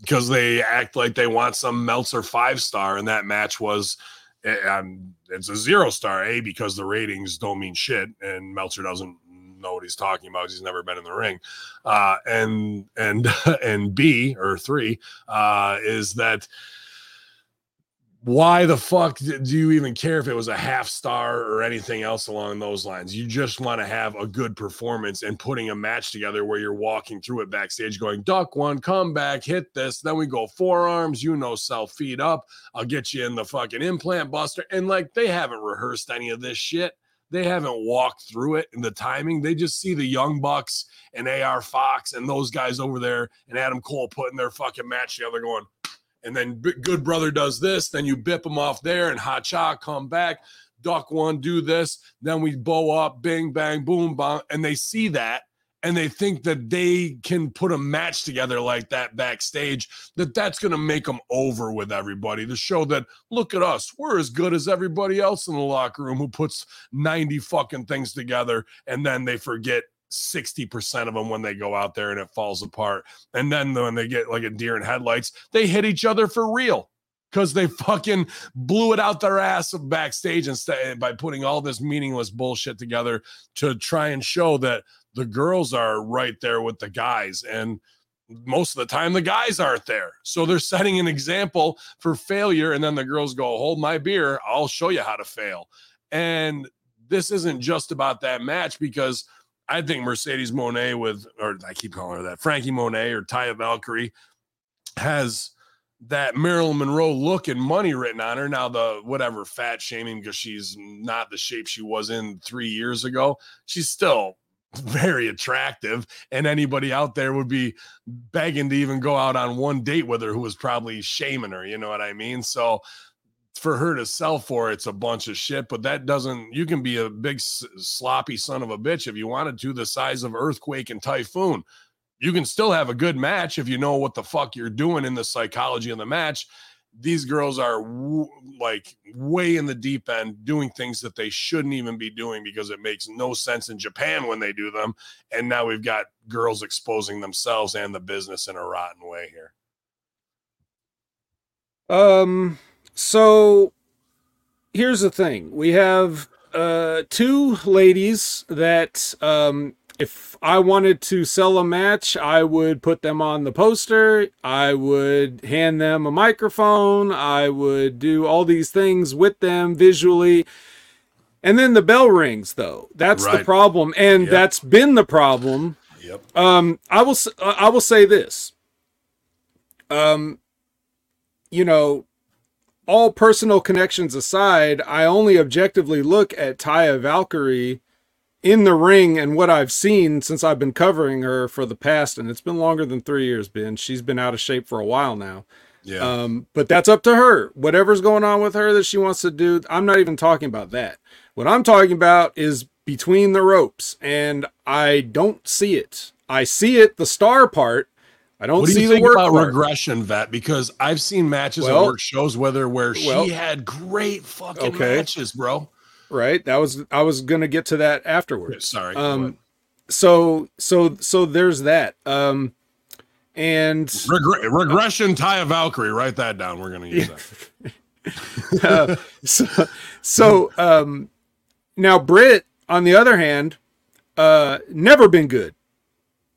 because they act like they want some Meltzer five star, and that match was and it's a zero star a because the ratings don't mean shit and meltzer doesn't know what he's talking about he's never been in the ring. Uh, and and and b or three uh, is that why the fuck do you even care if it was a half star or anything else along those lines? You just want to have a good performance and putting a match together where you're walking through it backstage going, duck one, come back, hit this. Then we go forearms, you know, self feed up. I'll get you in the fucking implant buster. And like they haven't rehearsed any of this shit. They haven't walked through it in the timing. They just see the Young Bucks and AR Fox and those guys over there and Adam Cole putting their fucking match together going, and then good brother does this then you bip him off there and hot shot come back. Duck one do this then we bow up bing bang boom bang and they see that and they think that they can put a match together like that backstage that that's going to make them over with everybody to show that look at us we're as good as everybody else in the locker room who puts 90 fucking things together and then they forget 60% of them when they go out there and it falls apart. And then when they get like a deer in headlights, they hit each other for real because they fucking blew it out their ass backstage instead by putting all this meaningless bullshit together to try and show that the girls are right there with the guys. And most of the time, the guys aren't there. So they're setting an example for failure. And then the girls go, Hold my beer. I'll show you how to fail. And this isn't just about that match because I think Mercedes Monet with, or I keep calling her that, Frankie Monet or Taya Valkyrie has that Marilyn Monroe look and money written on her. Now, the whatever fat shaming because she's not the shape she was in three years ago, she's still very attractive. And anybody out there would be begging to even go out on one date with her who was probably shaming her. You know what I mean? So, for her to sell for it's a bunch of shit but that doesn't you can be a big sloppy son of a bitch if you wanted to the size of earthquake and typhoon. You can still have a good match if you know what the fuck you're doing in the psychology of the match. These girls are w- like way in the deep end doing things that they shouldn't even be doing because it makes no sense in Japan when they do them and now we've got girls exposing themselves and the business in a rotten way here. Um, so here's the thing. We have uh two ladies that um if I wanted to sell a match, I would put them on the poster. I would hand them a microphone. I would do all these things with them visually. And then the bell rings though. That's the problem and Yep. that's been the problem yep um, I will. uh, I will say this. Um, you know, all personal connections aside, I only objectively look at Taya Valkyrie in the ring and what I've seen since I've been covering her for the past, and it's been longer than three years. Ben, she's been out of shape for a while now. yeah Um, but that's up to her. Whatever's going on with her that she wants to do, I'm not even talking about that. What I'm talking about is between the ropes, and I don't see it. I see it, the star part. I don't What do see you the think work about part. regression, vet? Because I've seen matches Well- and work shows whether where well- she had great fucking Okay. matches, bro. right? That was I was gonna get to that afterwards. Sorry. Um, so so so there's that. Um, and Regre- regression, Taya Valkyrie. Write that down. We're gonna use that. uh, so, so um, now Brit, on the other hand, uh, never been good.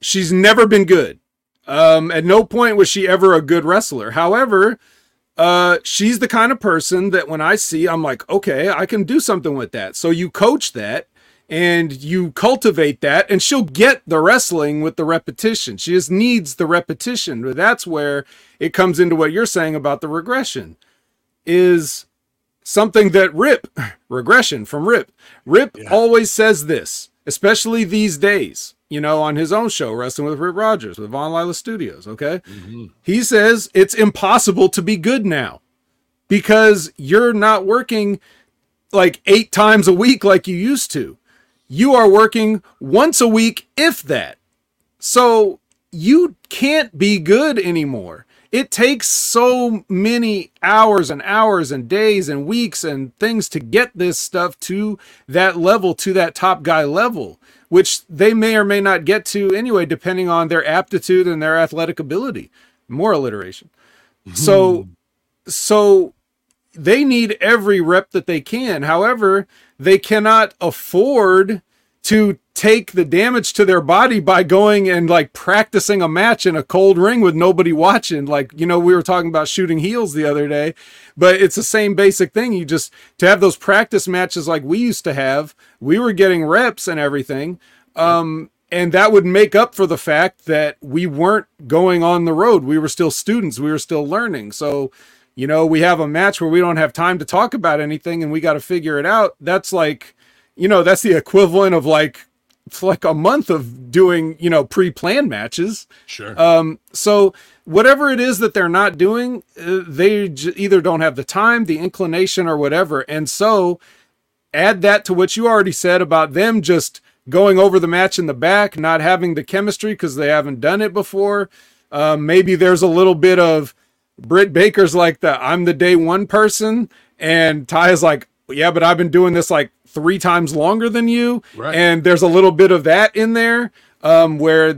She's never been good. Um, at no point was she ever a good wrestler. However, uh, she's the kind of person that when I see, I'm like, okay, I can do something with that. So you coach that and you cultivate that, and she'll get the wrestling with the repetition. She just needs the repetition. But that's where it comes into what you're saying about the regression is something that Rip, regression from Rip, Rip Yeah. always says this, especially these days, you know, on his own show, Wrestling with Rip Rogers with Von Lila Studios. Okay. Mhm. He says it's impossible to be good now because you're not working like eight times a week like you used to. You are working once a week, if that. So you can't be good anymore. It takes so many hours and hours and days and weeks and things to get this stuff to that level, to that top guy level, which they may or may not get to anyway, depending on their aptitude and their athletic ability. More alliteration. Hmm. So, so they need every rep that they can. However, they cannot afford to take the damage to their body by going and like practicing a match in a cold ring with nobody watching. Like, you know, we were talking about shooting heels the other day, but it's the same basic thing. You just to have those practice matches like we used to have, we were getting reps and everything. Um, and that would make up for the fact that we weren't going on the road. We were still students, we were still learning. So, you know, we have a match where we don't have time to talk about anything and we got to figure it out. That's like, you know, that's the equivalent of like it's like a month of doing, you know, pre-planned matches. Sure. Um, so whatever it is that they're not doing, uh, they j- either don't have the time, the inclination, or whatever. And so add that to what you already said about them just going over the match in the back, not having the chemistry because they haven't done it before. Um, maybe there's a little bit of Britt Baker's like the I'm the day one person, and Ty is like, yeah, but I've been doing this like three times longer than you, Right. and there's a little bit of that in there um, where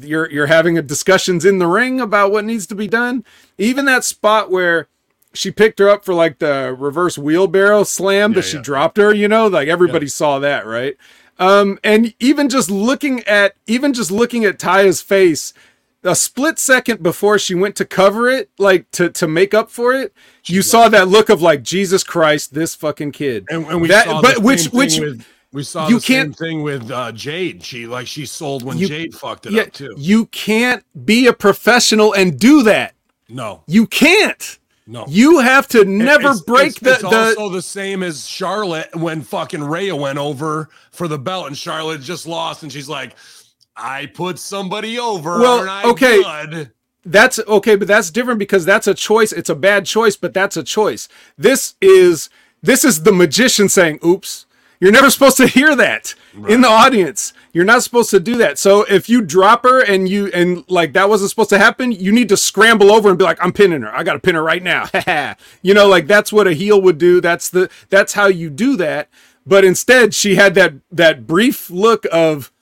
you're you're having a discussions in the ring about what needs to be done. Even that spot where she picked her up for like the reverse wheelbarrow slam that Yeah, she yeah. dropped her, you know, like everybody saw that, right? Um, and even just looking at even just looking at Taya's face a split second before she went to cover it, like to to make up for it, you saw that look of like Jesus Christ, this fucking kid. and, and we That- saw but which- which- with, we saw you the same can't- thing with uh, Jade. She like she sold when You- Jade fucked it Yeah, up too. you can't be a professional and do that. No, You can't. no. You have to never It's- break it's, the It's the. also the same as Charlotte when fucking Rhea went over for the belt and Charlotte just lost, and she's like, "I put somebody over." Well, okay. good?" That's okay, but that's different because that's a choice. It's a bad choice, but that's a choice. This is this is the magician saying, "Oops." You're never supposed to hear that in the audience. You're not supposed to do that. So if you drop her and you and like that wasn't supposed to happen, you need to scramble over and be like, "I'm pinning her. I got to pin her right now." you know, like that's what a heel would do. That's the that's how you do that. But instead, she had that that brief look of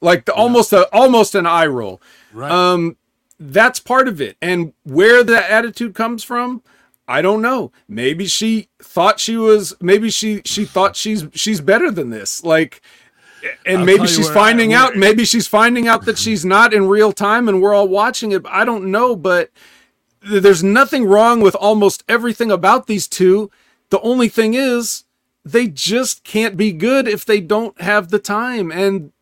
like the, almost a almost an eye roll. Right. um that's part of it. And where that attitude comes from i don't know. Maybe she thought she was maybe she she thought she's she's better than this. Like and I'll maybe she's finding out maybe she's finding out that she's not in real time and we're all watching it. I don't know but there's nothing wrong with almost everything about these two. The only thing is they just can't be good if they don't have the time. And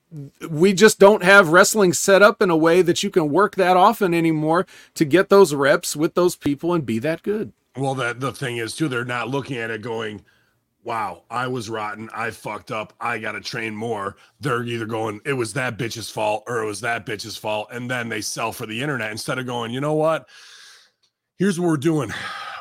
we just don't have wrestling set up in a way that you can work that often anymore to get those reps with those people and be that good. Well, that the thing is too, they're not looking at it going, "Wow, I was rotten. I fucked up. I got to train more." They're either going, "It was that bitch's fault," or "It was that bitch's fault," and then they sell for the internet instead of going, "You know what? Here's what we're doing.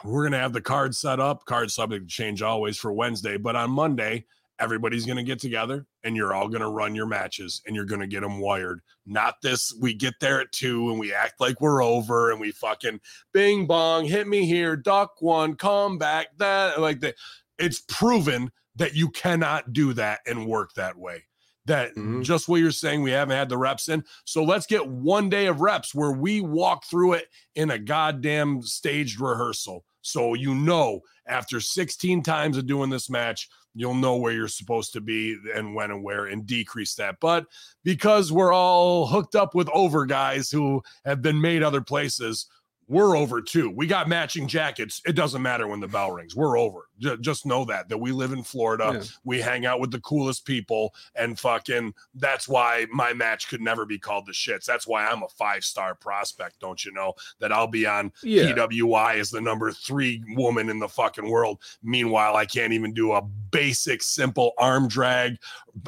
We're gonna have the card set up. Card subject to change always for Wednesday, but on Monday." Everybody's going to get together and you're all going to run your matches and you're going to get them wired. Not this, we get there at two and we act like we're over and we fucking bing bong, hit me here, duck one, come back, that like that. It's proven that you cannot do that and work that way. That Mhm. just what you're saying, we haven't had the reps in. So let's get one day of reps where we walk through it in a goddamn staged rehearsal. So you know, after 16 times of doing this match, you'll know where you're supposed to be and when and where and decrease that. But because we're all hooked up with over guys who have been made other places, we're over too. We got matching jackets. It doesn't matter when the bell rings. We're over. Ju- Just know that that we live in Florida. Yeah. We hang out with the coolest people, and fucking that's why my match could never be called the shits. That's why I'm a five star prospect. Don't you know that I'll be on Yeah. PWI as the number three woman in the fucking world. Meanwhile, I can't even do a basic, simple arm drag,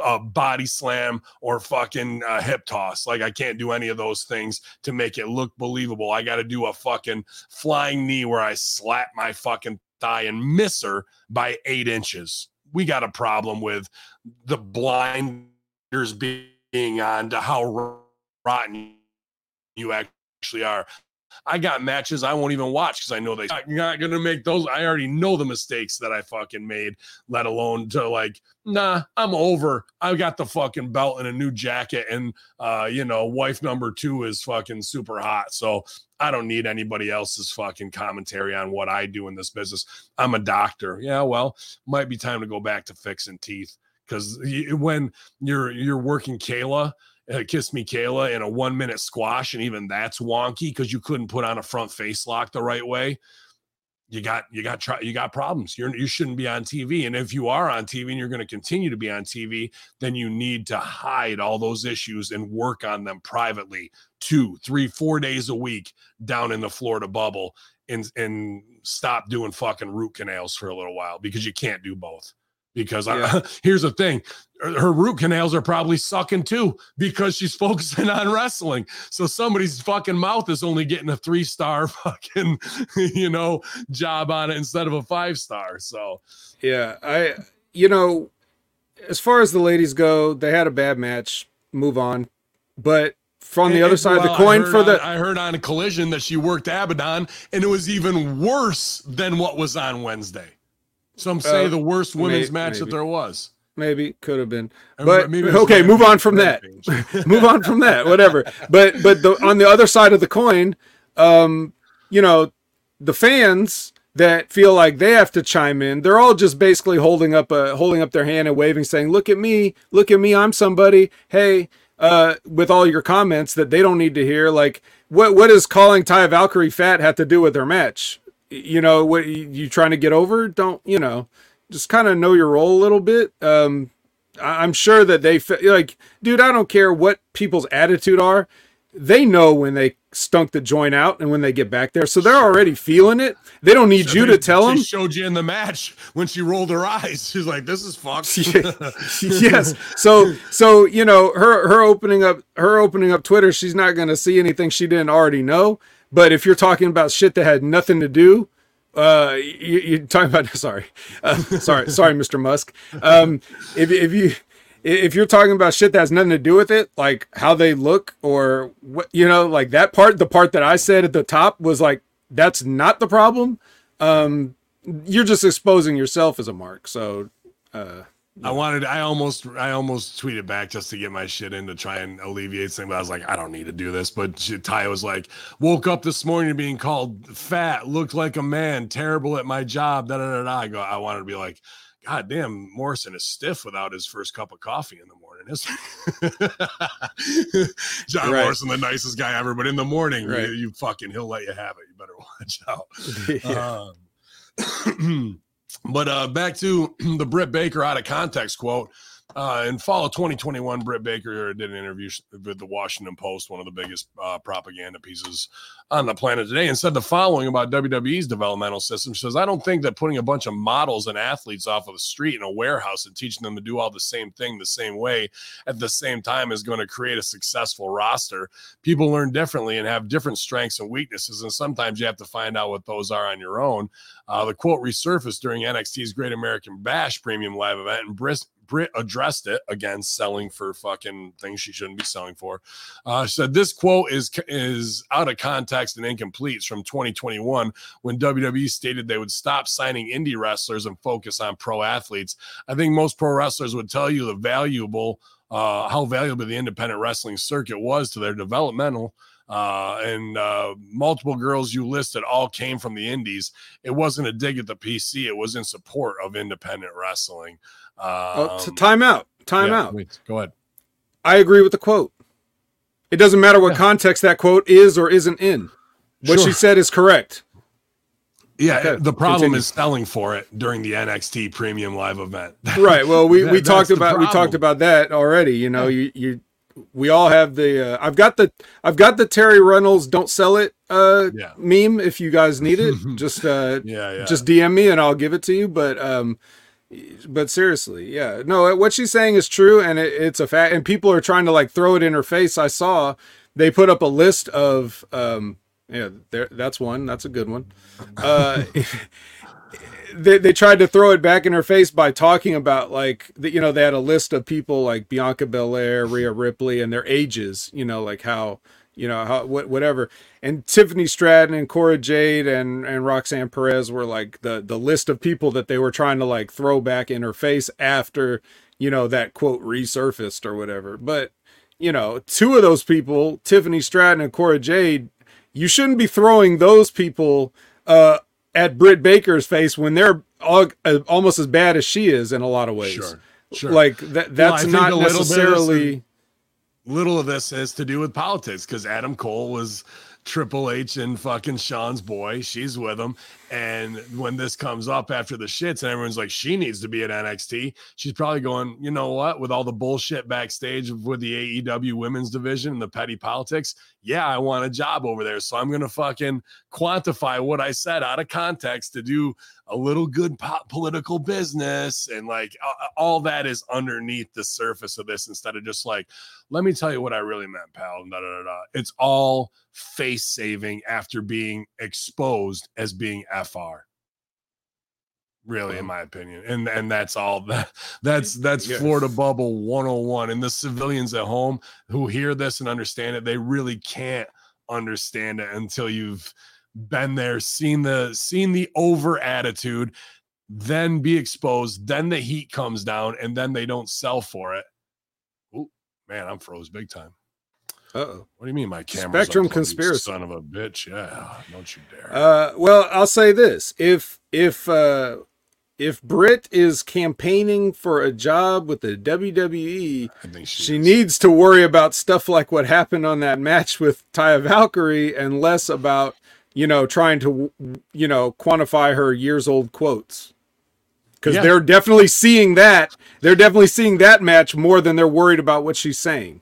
uh, body slam, or fucking uh, hip toss. Like I can't do any of those things to make it look believable. I got to do a fucking flying knee where I slap my fucking thigh and miss her by eight inches. We got a problem with the blinders being on to how rotten you actually are. I got matches I won't even watch because I know they I'm not gonna make those. I already know the mistakes that I fucking made, let alone to like, nah, I'm over. I got the fucking belt and a new jacket, and uh, you know, wife number two is fucking super hot. So I don't need anybody else's fucking commentary on what I do in this business. I'm a doctor. Yeah, well, might be time to go back to fixing teeth. because when you're you're working Kayla, uh, Kiss Me Kayla in a one minute squash, and even that's wonky because you couldn't put on a front face lock the right way. You got you got you got problems. You're you shouldn't be on TV, and if you are on TV and you're going to continue to be on TV, then you need to hide all those issues and work on them privately, two, three, four days a week down in the Florida bubble, and and stop doing fucking root canals for a little while because you can't do both because Yeah. I, here's the thing her root canals are probably sucking too because she's focusing on wrestling so somebody's fucking mouth is only getting a three star fucking you know job on it instead of a five star so Yeah, I you know, as far as the ladies go, they had a bad match. Move on. But from the And- other side of the coin for on- the i heard on a collision that she worked Abadon and it was even worse than what was on wednesday some say Uh, the worst women's may- match that there was. Maybe could have been. But maybe okay, move on from that. Move on from that whatever. But but the, on the other side of the coin um you know the fans that feel like they have to chime in they're all just basically holding up a holding up their hand and waving saying look at me look at me i'm somebody. Hey uh with all your comments that they don't need to hear. Like what what does calling ty valkyrie fat have to do with their match you know what you, you trying to get over don't you know just kind of know your role a little bit um I- I'm sure that they fe- like, dude. I don't care what people's attitude are. They know when they stunk the joint out and when they get back there, so they're already feeling it. They don't need you to They- tell she them. showed you in the match when she rolled her eyes. She's like, "This is fucked." yes. So so you know her her opening up her opening up Twitter. She's not going to see anything she didn't already know. But if you're talking about shit that had nothing to do, uh, you, you're talking about sorry, uh, sorry, sorry, Mr. Musk. Um, if if you if you're talking about shit that has nothing to do with it, like how they look or what you know, like that part, the part that I said at the top was like that's not the problem. Um, you're just exposing yourself as a mark. So. Uh, I wanted, I almost, I almost tweeted back just to get my shit in to try and alleviate something, but I was like, I don't need to do this. But she, Ty was like, woke up this morning being called fat, looked like a man, terrible at my job. Da da da da. I go, I wanted to be like, God damn, Morrison is stiff without his first cup of coffee in the morning. Isn't? John Right. Morrison, the nicest guy ever, but in the morning, Right. you, you fucking, he'll let you have it. You better watch out. yeah. Um, but uh, back to the Britt Baker out of context quote. Uh, in fall of 2021, Britt Baker did an interview with the Washington Post, one of the biggest uh, propaganda pieces on the planet today, and said the following about WWE's developmental system. She says, I don't think that putting a bunch of models and athletes off of the street in a warehouse and teaching them to do all the same thing the same way at the same time is going to create a successful roster. People learn differently and have different strengths and weaknesses, and sometimes you have to find out what those are on your own. Uh, the quote resurfaced during NXT's Great American Bash premium live event, and Britt, Britt addressed it again, selling for fucking things she shouldn't be selling for. Uh, she said this quote is is out of context and incomplete. It's from 2021 when WWE stated they would stop signing indie wrestlers and focus on pro athletes. I think most pro wrestlers would tell you the valuable uh, how valuable the independent wrestling circuit was to their developmental uh, and uh, multiple girls you listed all came from the indies. It wasn't a dig at the PC; it was in support of independent wrestling. Um, Oh, t- time out. Time yeah, out. wait, go ahead. I agree with the quote. It doesn't matter what Yeah. context that quote is or isn't in. What she said is correct. Yeah, Okay, the problem continue. is selling for it during the NXT Premium Live event. Right. Well, we, That- we talked about we talked about that already. You know, you you we all have the uh, I've got the I've got the Terry Reynolds don't sell it uh Yeah. meme if you guys need it. just uh yeah, yeah. just DM me and I'll give it to you. But um, but seriously, yeah, no, what she's saying is true, and it, it's a fact. And people are trying to like throw it in her face. I saw they put up a list of um, yeah, there. That's one. That's a good one. Uh, they they tried to throw it back in her face by talking about like the, you know they had a list of people like Bianca Belair, Rhea Ripley, and their ages. You know, like how you know how what whatever and tiffany stratton and cora jade and and roxanne perez were like the the list of people that they were trying to like throw back in her face after you know that quote resurfaced or whatever but you know two of those people tiffany stratton and cora jade you shouldn't be throwing those people uh at britt baker's face when they're all, uh, almost as bad as she is in a lot of ways Sure. Sure. Like that that's think not little bit of this necessarily little of this has to do with politics because Adam Cole was Triple H and fucking Shawn's boy. She's with him. And when this comes up after the shits and everyone's like, she needs to be at NXT, she's probably going, you know what, with all the bullshit backstage with the AEW women's division and the petty politics, yeah, I want a job over there. So I'm going to fucking quantify what I said out of context to do a little good po- political business. And like all that is underneath the surface of this instead of just like, let me tell you what I really meant, pal. Da, da, da, da. It's all face saving after being exposed as being FR. Really, in mm-hmm. my opinion, and and that's all that that's that's Yes. Florida bubble 101. And the civilians at home who hear this and understand it, they really can't understand it until you've been there, seen the seen the over attitude, then be exposed, then the heat comes down, and then they don't sell for it. Ooh, man, I'm froze big time. Uh-oh. What do you mean my camera? Spectrum conspiracy. son of a bitch. Yeah, don't you dare. Uh, well, I'll say this: if if uh, if Britt is campaigning for a job with the WWE, she, she needs to worry about stuff like what happened on that match with Taya Valkyrie, and less about you know trying to you know quantify her years old quotes. Because Yeah. they're definitely seeing that. They're definitely seeing that match more than they're worried about what she's saying.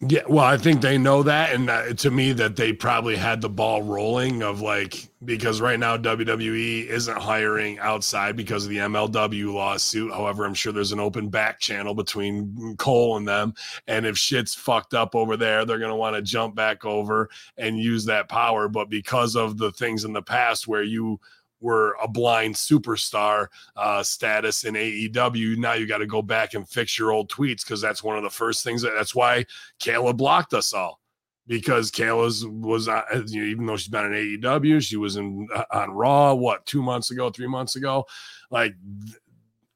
Yeah, well, I think they know that, and to me, that they probably had the ball rolling of like because right now WWE isn't hiring outside because of the MLW lawsuit. However, I'm sure there's an open back channel between Cole and them, and if shit's fucked up over there, they're gonna want to jump back over and use that power. But because of the things in the past where you were a blind superstar uh, status in AEW. Now you got to go back and fix your old tweets because that's one of the first things. That, that's why Kayla blocked us all because Kayla's was uh, you know, even though she's been in AEW, she was in uh, on Raw what two months ago, three months ago, like.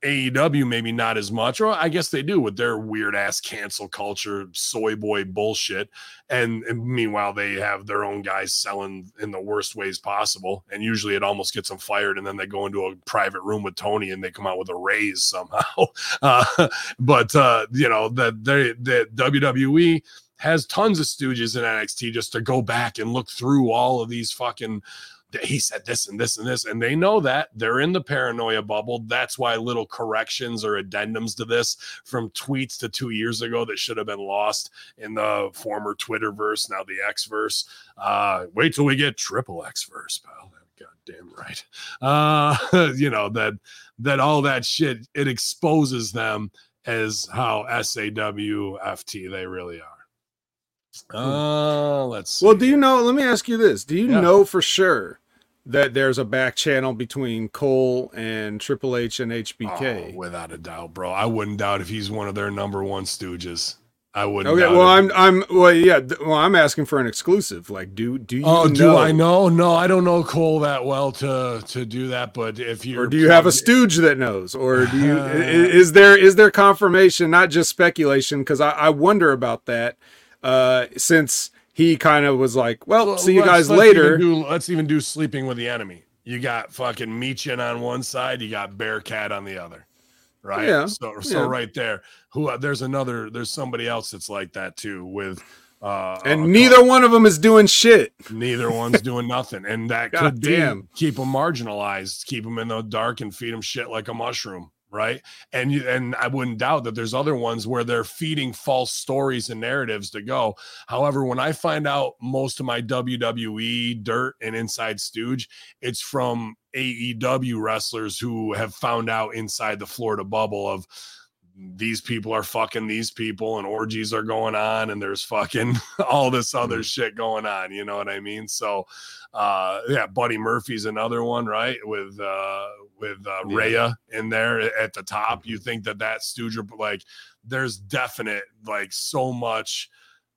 AEW maybe not as much, or I guess they do with their weird ass cancel culture, soy boy bullshit. And, and meanwhile, they have their own guys selling in the worst ways possible. And usually it almost gets them fired. And then they go into a private room with Tony and they come out with a raise somehow. Uh, but, uh, you know, that they, the WWE has tons of stooges in NXT just to go back and look through all of these fucking he said this and this and this, and they know that they're in the paranoia bubble. That's why little corrections or addendums to this from tweets to two years ago that should have been lost in the former Twitter verse, now the X verse. Uh, wait till we get triple X verse, pal. God damn right. Uh, you know that that all that shit it exposes them as how SAWFT they really are. Uh, let's see. Well, do you know? Let me ask you this: Do you Yeah. know for sure that there's a back channel between Cole and Triple H and HBK? Oh, without a doubt, bro. I wouldn't doubt if he's one of their number one stooges. I wouldn't. okay, doubt well, it. I'm, I'm, well, yeah, well, I'm asking for an exclusive. Like, do, do you Oh, know, do I know? No, I don't know Cole that well to to do that. But if you or do you have a stooge that knows, or do you? is there is there confirmation, not just speculation? Because I, I wonder about that. Uh, since he kind of was like, well, see you guys let's later. even do- let's even do sleeping with the enemy. You got fucking Meechin on one side, you got Bearcat on the other, right? Yeah, So, so yeah. right there, who uh, there's another, there's somebody else that's like that too with. Uh, and a neither one of them is doing shit. neither one's doing nothing and that God could be damn. keep them marginalized keep them in the dark and feed them shit like a mushroom right? And you and i wouldn't doubt that there's other ones where they're feeding false stories and narratives to go. However when i find out most of my wwe dirt and inside stooge it's from aew wrestlers who have found out inside the florida bubble of these people are fucking these people and orgies are going on and there's fucking all this other shit going on you know what i mean? So uh yeah buddy murphy's another one right with uh with uh Yeah. Rhea in there at the top. You think that that stooge like there's definite like so much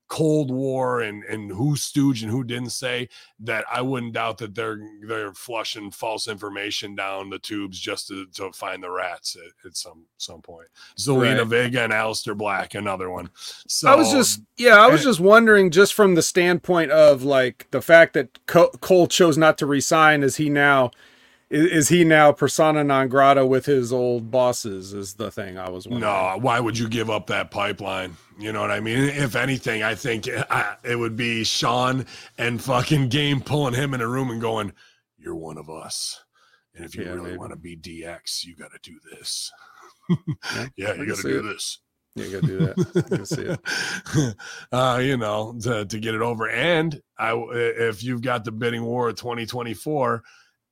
cold war and and who stooge and who didn't say that i wouldn't doubt that they're they're flushing false information down the tubes just to, to find the rats at, at some some point zelina Right. vega and Aleister black another one so I was just, yeah, I was and- just wondering, just from the standpoint of like the fact that Co- Cole chose not to resign, as he now is, is he now persona non grata with his old bosses? Is the thing I was wondering. No, why would you give up that pipeline? You know what I mean? If anything, I think I, it would be Shawn and fucking Game pulling him in a room and going, "You're one of us, and if you Yeah, really maybe. want to be DX, you got to do this. Yeah, yeah, you got to do it. this." Yeah, you gotta do that. I can see it. uh, you know, to, to get it over. And I, if you've got the bidding war of 2024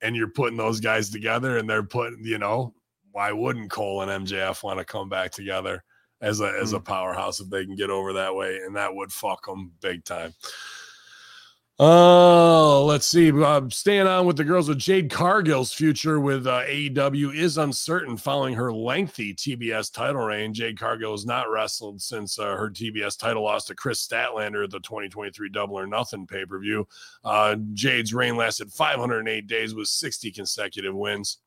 and you're putting those guys together and they're putting, you know, why wouldn't Cole and MJF want to come back together as a, as a hmm. powerhouse if they can get over that way? And that would fuck them big time. Oh, let's see. Uh, staying on with the girls with Jade Cargill's future with uh, AEW is uncertain following her lengthy TBS title reign. Jade Cargill has not wrestled since uh, her TBS title loss to Kris Statlander at the 2023 Double or Nothing pay per view. Uh, Jade's reign lasted 508 days with 60 consecutive wins.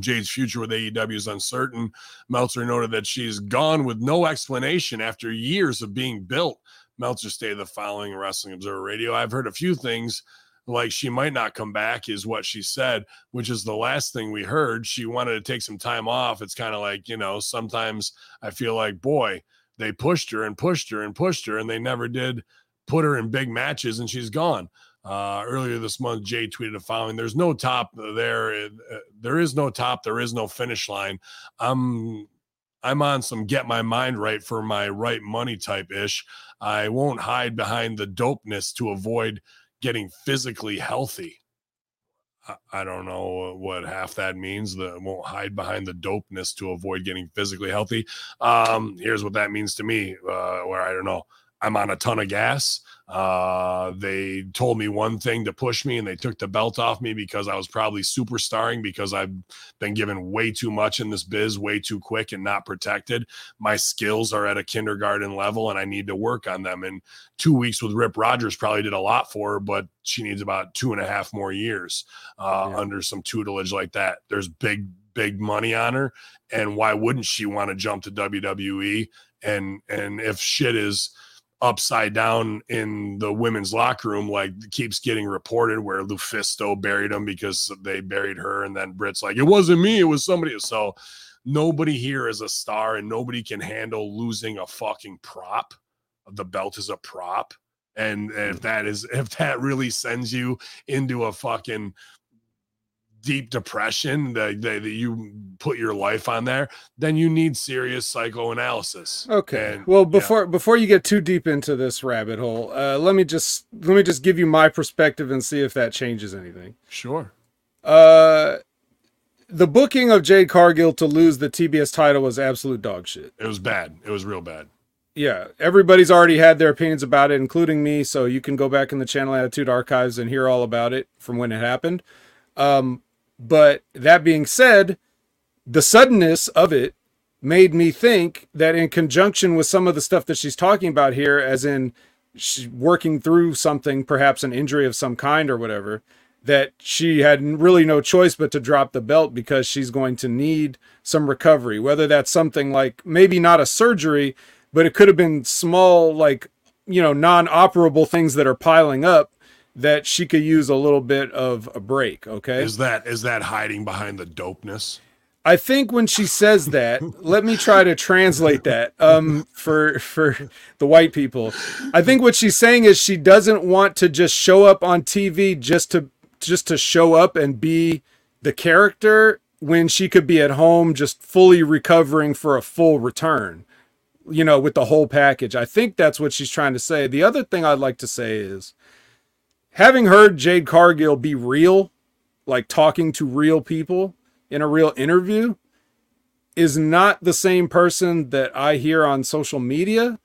Jade's future with AEW is uncertain. Meltzer noted that she's gone with no explanation after years of being built. Meltzer stated the following in Wrestling Observer Radio. I've heard a few things like she might not come back, is what she said, which is the last thing we heard. She wanted to take some time off. It's kind of like, you know, sometimes I feel like, boy, they pushed her and pushed her and pushed her, and they never did put her in big matches, and she's gone. Uh, earlier this month, Jay tweeted the following: "There's no top there. Uh, there is no top. There is no finish line. I'm I'm on some get my mind right for my right money type ish. I won't hide behind the dopeness to avoid getting physically healthy. I, don't know what half that means. The won't hide behind the dopeness to avoid getting physically healthy. Um, here's what that means to me. Uh, where I don't know. I'm on a ton of gas. Uh, they told me one thing to push me, and they took the belt off me because I was probably superstarring because I've been given way too much in this biz, way too quick and not protected. My skills are at a kindergarten level, and I need to work on them. And two weeks with Rip Rogers probably did a lot for her, but she needs about two and a half more years uh, Yeah. under some tutelage like that. There's big, big money on her, and why wouldn't she want to jump to WWE? And and if shit is upside down in the women's locker room, like keeps getting reported where Lufisto buried him because they buried her, and then Britt's like, it wasn't me, it was somebody. So nobody here is a star, and nobody can handle losing a fucking prop. The belt is a prop. And if hmm. that is if that really sends you into a fucking deep depression that, that, that you put your life on there, then you need serious psychoanalysis. Okay. And- well, yeah. before before you get too deep into this rabbit hole, uh, let me just let me just give you my perspective and see if that changes anything. Sure. Uh, the booking of Jade Cargill to lose the TBS title was absolute dog shit. It was bad. It was real bad. Yeah, everybody's already had their opinions about it, including me. So you can go back in the Channel Attitude archives and hear all about it from when it happened. Um, but that being said, the suddenness of it made me think that in conjunction with some of the stuff that she's talking about here, as in working through something, perhaps an injury of some kind or whatever, that she had really no choice but to drop the belt because she's going to need some recovery. Whether that's something like maybe not a surgery, but it could have been small, like, you know, non operable things that are piling up that she could use a little bit of a break. Okay. Is that is that hiding behind the dopeness? I think when she says that, let me try to translate that um, for for the white people. I think what she's saying is she doesn't want to just show up on TV just to just to show up and be the character when she could be at home just fully recovering for a full return. You know, with the whole package. I think that's what she's trying to say. The other thing I'd like to say is having heard Jade Cargill be real, like talking to real people in a real interview, is not the same person that I hear on social media.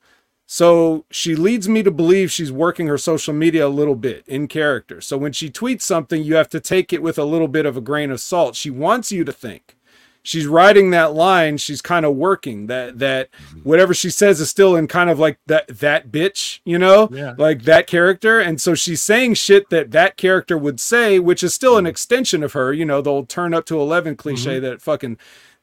So she leads me to believe she's working her social media a little bit in character. So when she tweets something, you have to take it with a little bit of a grain of salt. She wants you to think. She's riding that line. She's kind of working that that mm-hmm. whatever she says is still in kind of like that that bitch, you know, Yeah. like that character. And so she's saying shit that that character would say, which is still an mm-hmm. extension of her. You know, the old turn up to eleven cliche mm-hmm. that fucking,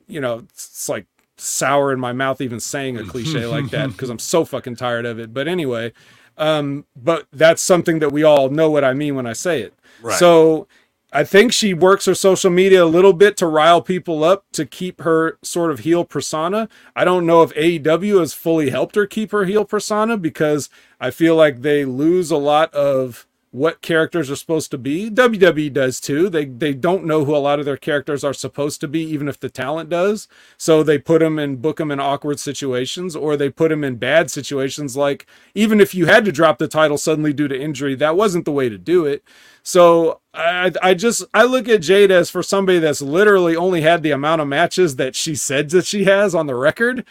you know, it's like sour in my mouth even saying a cliche like that because I'm so fucking tired of it. But anyway, um, but that's something that we all know what I mean when I say it. Right. So I think she works her social media a little bit to rile people up to keep her sort of heel persona. I don't know if AEW has fully helped her keep her heel persona because I feel like they lose a lot of what characters are supposed to be. WWE does too. They they don't know who a lot of their characters are supposed to be, even if the talent does. So they put them and book them in awkward situations, or they put them in bad situations. Like even if you had to drop the title suddenly due to injury, that wasn't the way to do it. So I I just I look at Jade as for somebody that's literally only had the amount of matches that she said that she has on the record.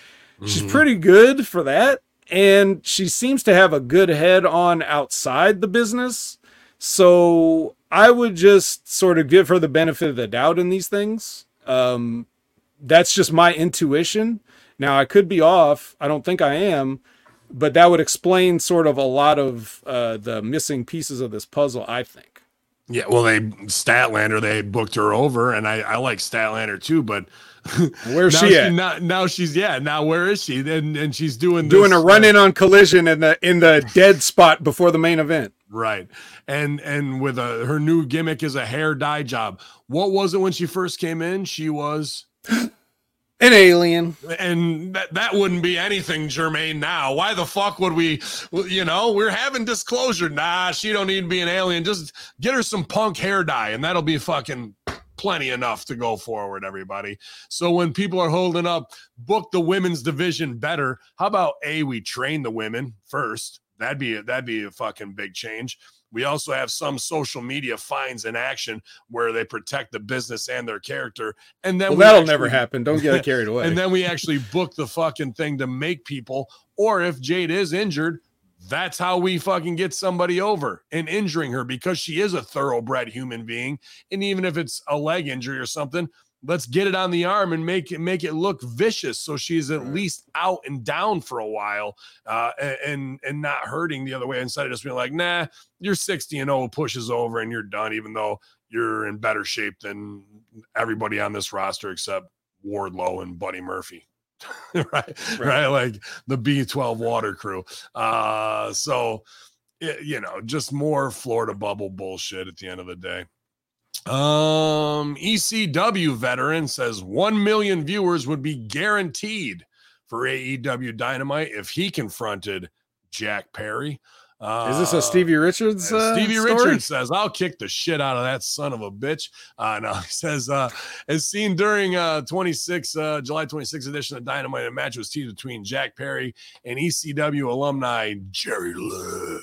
She's Mhm. pretty good for that and she seems to have a good head on outside the business. So I would just sort of give her the benefit of the doubt in these things. Um, that's just my intuition. Now I could be off. I don't think I am, but that would explain sort of a lot of uh, the missing pieces of this puzzle. I think. Yeah, well, they Statlander they booked her over, and I I like Statlander too, but Where's now she at? Now, now she's yeah. Now where is she? And and she's doing Doing a uh, run in on collision in the in the dead spot before the main event. right? And and with a her new gimmick is a hair dye job. What was it when she first came in? She was An alien. and that, that wouldn't be anything germane now why the fuck would we you know we're having disclosure nah she don't need to be an alien just get her some punk hair dye and that'll be fucking plenty enough to go forward everybody so when people are holding up book the women's division better how about a we train the women first that'd be a, that'd be a fucking big change we also have some social media fines in action where they protect the business and their character and then Well, we that'll actually- never happen. Don't get carried away. and then we actually book the fucking thing to make people, or if Jade is injured, that's how we fucking get somebody over and injuring her because she is a thoroughbred human being. And even if it's a leg injury or something, let's get it on the arm and make it make it look vicious so she's at Right. least out and down for a while uh and and not hurting the other way instead of just being like nah you're 60 and 0 pushes over and you're done even though you're in better shape than everybody on this roster except Wardlow and Buddy Murphy. right, right, like the B12 water crew. Uh, so y- you know, just more Florida bubble bullshit at the end of the day. Um, ECW veteran says 1 million viewers would be guaranteed for AEW Dynamite if he confronted Jack Perry. Uh, Is this a Stevie Richards? Uh, Stevie story? Richards says, I'll kick the shit out of that son of a bitch. Uh, no, he says, uh, as seen during uh, 26, uh, July 26th edition of Dynamite, a match was teased between Jack Perry and ECW alumni Jerry Lynn.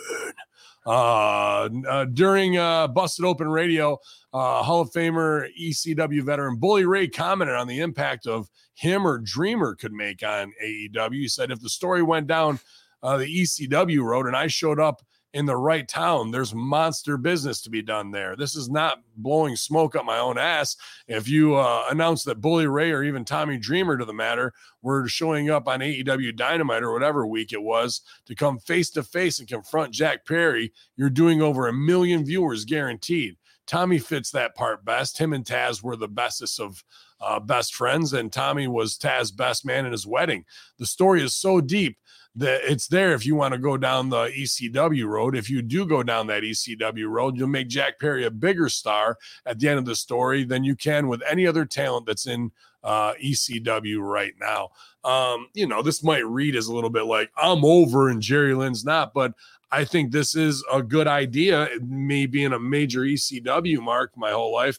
Uh, uh, during uh, Busted Open Radio, uh, Hall of Famer ECW veteran Bully Ray commented on the impact of him or Dreamer could make on AEW. He said, if the story went down uh, the ECW road and I showed up in the right town, there's monster business to be done there. This is not blowing smoke up my own ass. If you uh, announce that Bully Ray or even Tommy Dreamer, to the matter, were showing up on AEW Dynamite or whatever week it was to come face to face and confront Jack Perry, you're doing over a million viewers guaranteed. Tommy fits that part best. Him and Taz were the bestest of uh, best friends, and Tommy was Taz's best man in his wedding. The story is so deep that it's there if you want to go down the ECW road. If you do go down that ECW road, you'll make Jack Perry a bigger star at the end of the story than you can with any other talent that's in uh, ECW right now. Um, you know, this might read as a little bit like I'm over and Jerry Lynn's not, but I think this is a good idea. Me being a major ECW mark my whole life.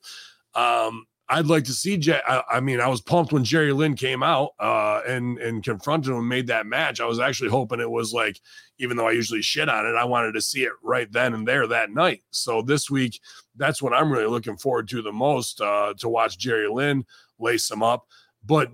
Um, I'd like to see. I, I mean, I was pumped when Jerry Lynn came out uh, and and confronted him and made that match. I was actually hoping it was like, even though I usually shit on it, I wanted to see it right then and there that night. So this week, that's what I'm really looking forward to the most uh, to watch Jerry Lynn lace him up. But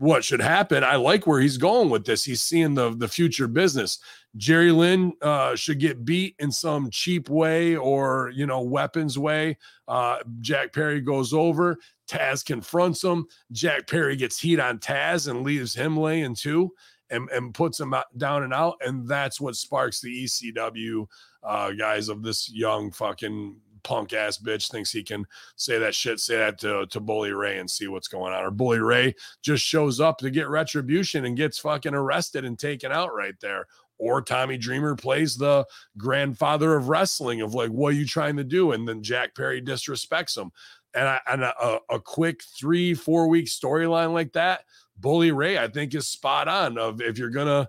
what should happen? I like where he's going with this. He's seeing the the future business. Jerry Lynn uh, should get beat in some cheap way or you know weapons way. Uh, Jack Perry goes over. Taz confronts him. Jack Perry gets heat on Taz and leaves him laying too, and, and puts him out, down and out. And that's what sparks the ECW uh, guys of this young fucking punk ass bitch thinks he can say that shit, say that to, to Bully Ray and see what's going on. Or Bully Ray just shows up to get retribution and gets fucking arrested and taken out right there. or Tommy Dreamer plays the grandfather of wrestling of like, what are you trying to do? And then Jack Perry disrespects him. And, I, and a, a quick three, four week storyline like that, Bully Ray, I think, is spot on. Of if you're gonna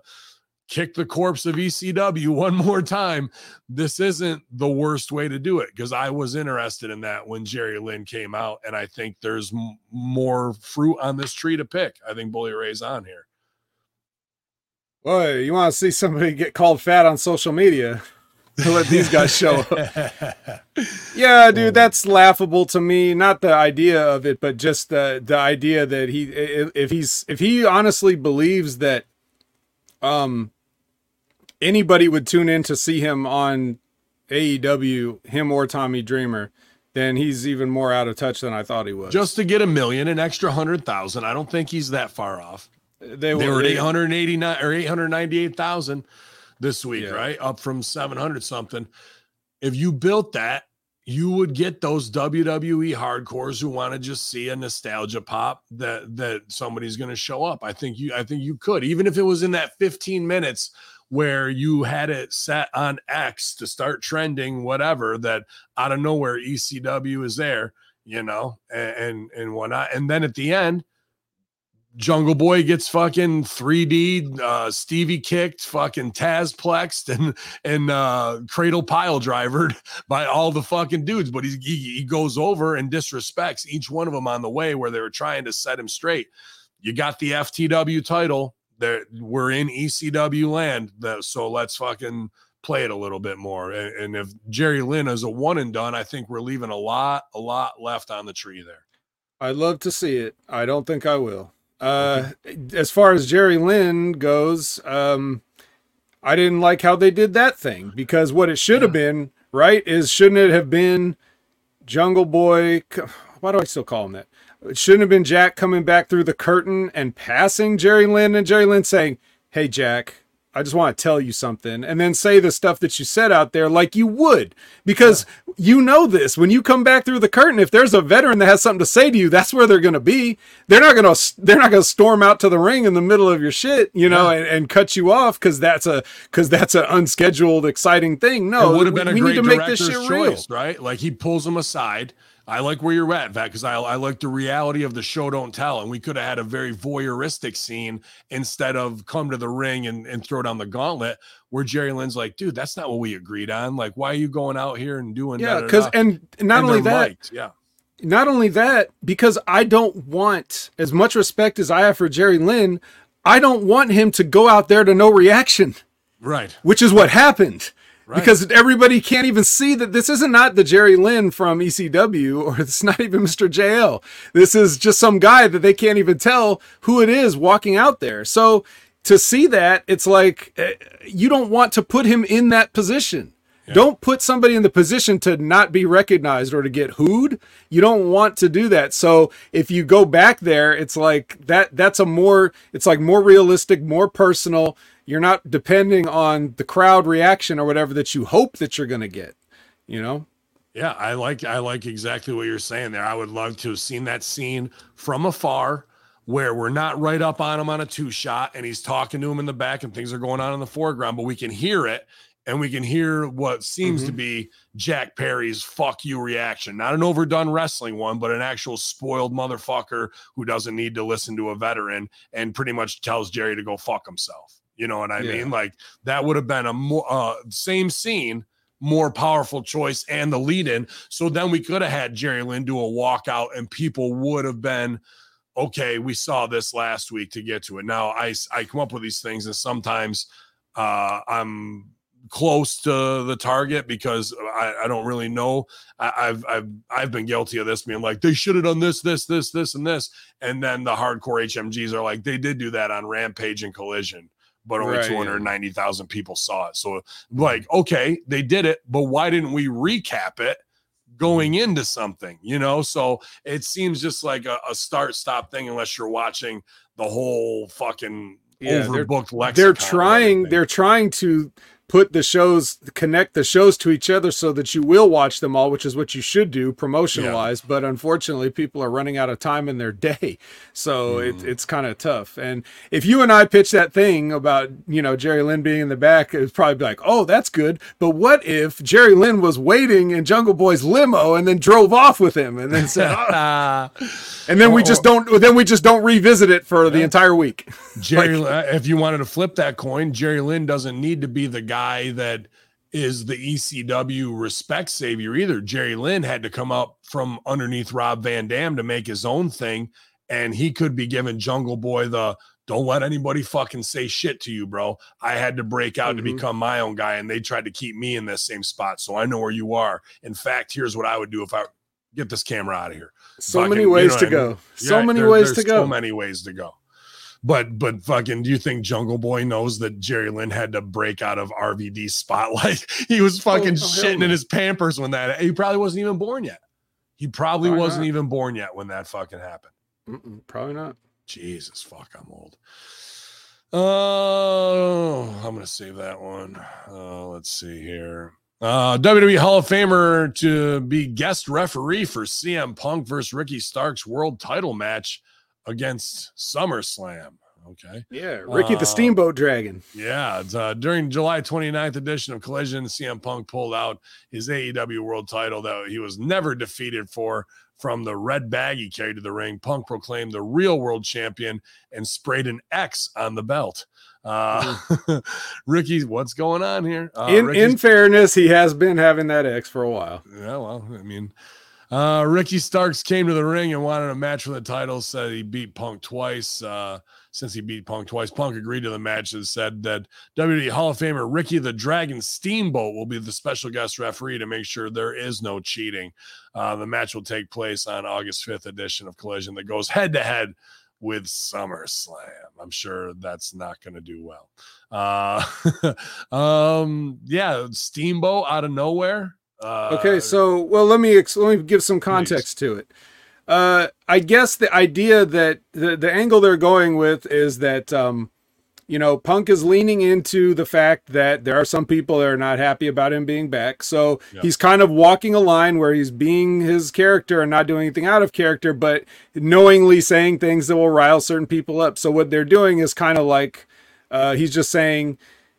kick the corpse of ECW one more time, this isn't the worst way to do it because I was interested in that when Jerry Lynn came out, and I think there's m- more fruit on this tree to pick. I think Bully Ray's on here. Boy, you want to see somebody get called fat on social media? let these guys show up. yeah, dude, that's laughable to me. Not the idea of it, but just the the idea that he if he's if he honestly believes that um anybody would tune in to see him on AEW, him or Tommy Dreamer, then he's even more out of touch than I thought he was. Just to get a million, an extra hundred thousand. I don't think he's that far off. they, They were at 889 or 898,000 this week, Yeah. right? Up from 700 something. If you built that, you would get those WWE hardcores who want to just see a nostalgia pop that that somebody's going to show up. I think you I think you could even if it was in that 15 minutes where you had it set on X to start trending whatever that out of nowhere ECW is there, you know, and and, and whatnot. And then at the end Jungle Boy gets fucking 3D uh Stevie kicked, fucking Taz plexed and and uh cradle pile drivered by all the fucking dudes, but he he goes over and disrespects each one of them on the way where they were trying to set him straight. You got the FTW title. There we're in ECW land, that, so let's fucking play it a little bit more. And, and if Jerry Lynn is a one and done, I think we're leaving a lot, a lot left on the tree there. I'd love to see it. I don't think I will. Uh, as far as Jerry Lynn goes, um, I didn't like how they did that thing because what it should have been, right, is shouldn't it have been Jungle Boy? Why do I still call him that? It shouldn't have been Jack coming back through the curtain and passing Jerry Lynn and Jerry Lynn saying, Hey, Jack, I just want to tell you something. And then say the stuff that you said out there like you would. Because you know this. When you come back through the curtain, if there's a veteran that has something to say to you, that's where they're going to be. They're not going to they're not going to storm out to the ring in the middle of your shit, you know, and, and cut you off cuz that's a cuz that's an unscheduled exciting thing. No, it would have we- been a we great need to make this director's shit real. choice, right? Like he pulls them aside. I like where you're at, Vat, because I, I like the reality of the show don't tell. And we could have had a very voyeuristic scene instead of come to the ring and, and throw down the gauntlet where Jerry Lynn's like, dude, that's not what we agreed on. Like, why are you going out here and doing Yeah, da, cuz and not And only that, yeah. not only that, because I don't want as much respect as I have for Jerry Lynn, I don't want him to go out there to no reaction, Right. which is what happened. Right. Because everybody can't even see that this isn't not the Jerry Lynn from ECW or it's not even Mr. JL. This is just some guy that they can't even tell who it is walking out there. So to see that, it's like eh, you don't want to put him in that position. Don't put somebody in the position to not be recognized or to get hooed. You don't want to do that. So if you go back there, it's like that that's a more it's like more realistic, more personal. You're not depending on the crowd reaction or whatever that you hope that you're going to get, you know? Yeah, I like I like exactly what you're saying there. I would love to have seen that scene from afar where we're not right up on him on a two shot and he's talking to him in the back and things are going on in the foreground, but we can hear it and we can hear what seems to mm-hmm. be Jack Perry's fuck you reaction. Not an overdone wrestling one, but an actual spoiled motherfucker who doesn't need to listen to a veteran and pretty much tells Jerry to go fuck himself. You know what I Yeah. mean? Like that would have been a more uh, same scene, more powerful choice and the lead in. So then we could have had Jerry Lynn do a walkout and people would have been okay. We saw this last week to get to it. Now I I come up with these things and sometimes uh, I'm close to the target because I, I don't really know. I, I've I've I've been guilty of this being like they should have done this, this, this, this, and this, and then the hardcore HMGs are like they did do that on Rampage and Collision, but only Right, yeah. two hundred ninety thousand people saw it. So hmm. like okay, they did it, but why didn't we recap it? Going hmm. into something, you know, so it seems just like a, a start stop thing unless you're watching the whole fucking Yeah, they're- overbooked lexicon. they're trying they're trying to put the shows connect the shows to each other so that you will watch them all which is what you should do promotion wise but unfortunately people are running out of time in their day. So Mm. it, it's kind of tough. And if you and i pitch that thing about you know jerry lynn being in the back it's probably be like oh that's good. But what if jerry lynn was waiting in jungle boy's limo and then drove off with him and then said "Oh," and then we just don't then we just don't revisit it for the entire week. Jerry, uh, if you wanted to flip that coin, Jerry Lynn doesn't need to be the guy that is the ECW respect savior either. Jerry Lynn had to come up from underneath Rob Van Dam to make his own thing, and he could be giving Jungle Boy the don't let anybody fucking say shit to you, bro. I had to break out to Mhm. become my own guy, and they tried to keep me in this same spot, so I know where you are. In fact, here's what I would do if I get this camera out of here. so Fucking- many you ways know to what I go mean? so Yeah, many there- ways to go So many ways to go. But but fucking, do you think Jungle Boy knows that Jerry Lynn had to break out of RVD spotlight? He was fucking oh, shitting in his pampers when that. He probably wasn't even born yet. He probably Probably wasn't not. even born yet when that fucking happened. Mm-mm, probably not Jesus fuck, I'm old. Oh, I'm gonna save that one. Uh, let's see here. Uh, WWE Hall of Famer to be guest referee for CM Punk versus Ricky Starks World Title match against SummerSlam. Okay. Yeah, Ricky Uh, the Steamboat Dragon. Yeah, it's, uh, during July 29th edition of Collision, CM Punk pulled out his AEW World Title that he was never defeated for from the red bag he carried to the ring. Punk proclaimed the real world champion and sprayed an X on the belt. Uh, Ricky, what's going on here? Uh, in Ricky's- in fairness, he has been having that X for a while. yeah, well, I mean, uh, Ricky Starks came to the ring and wanted a match for the title. Said he beat Punk twice. Uh, since he beat Punk twice, Punk agreed to the match and said that WWE Hall of Famer Ricky the Dragon Steamboat will be the special guest referee to make sure there is no cheating. Uh, the match will take place on August 5th edition of Collision that goes head to head with SummerSlam. I'm sure that's not going to do well. Uh, um, yeah, Steamboat out of nowhere. Uh, Okay, so well, let me ex- let me give some context to it. Uh, I guess the idea that the the angle they're going with is that um, you know, Punk is leaning into the fact that there are some people that are not happy about him being back. So Yeah. he's kind of walking a line where he's being his character and not doing anything out of character, but knowingly saying things that will rile certain people up. So what they're doing is kind of like uh, he's just saying,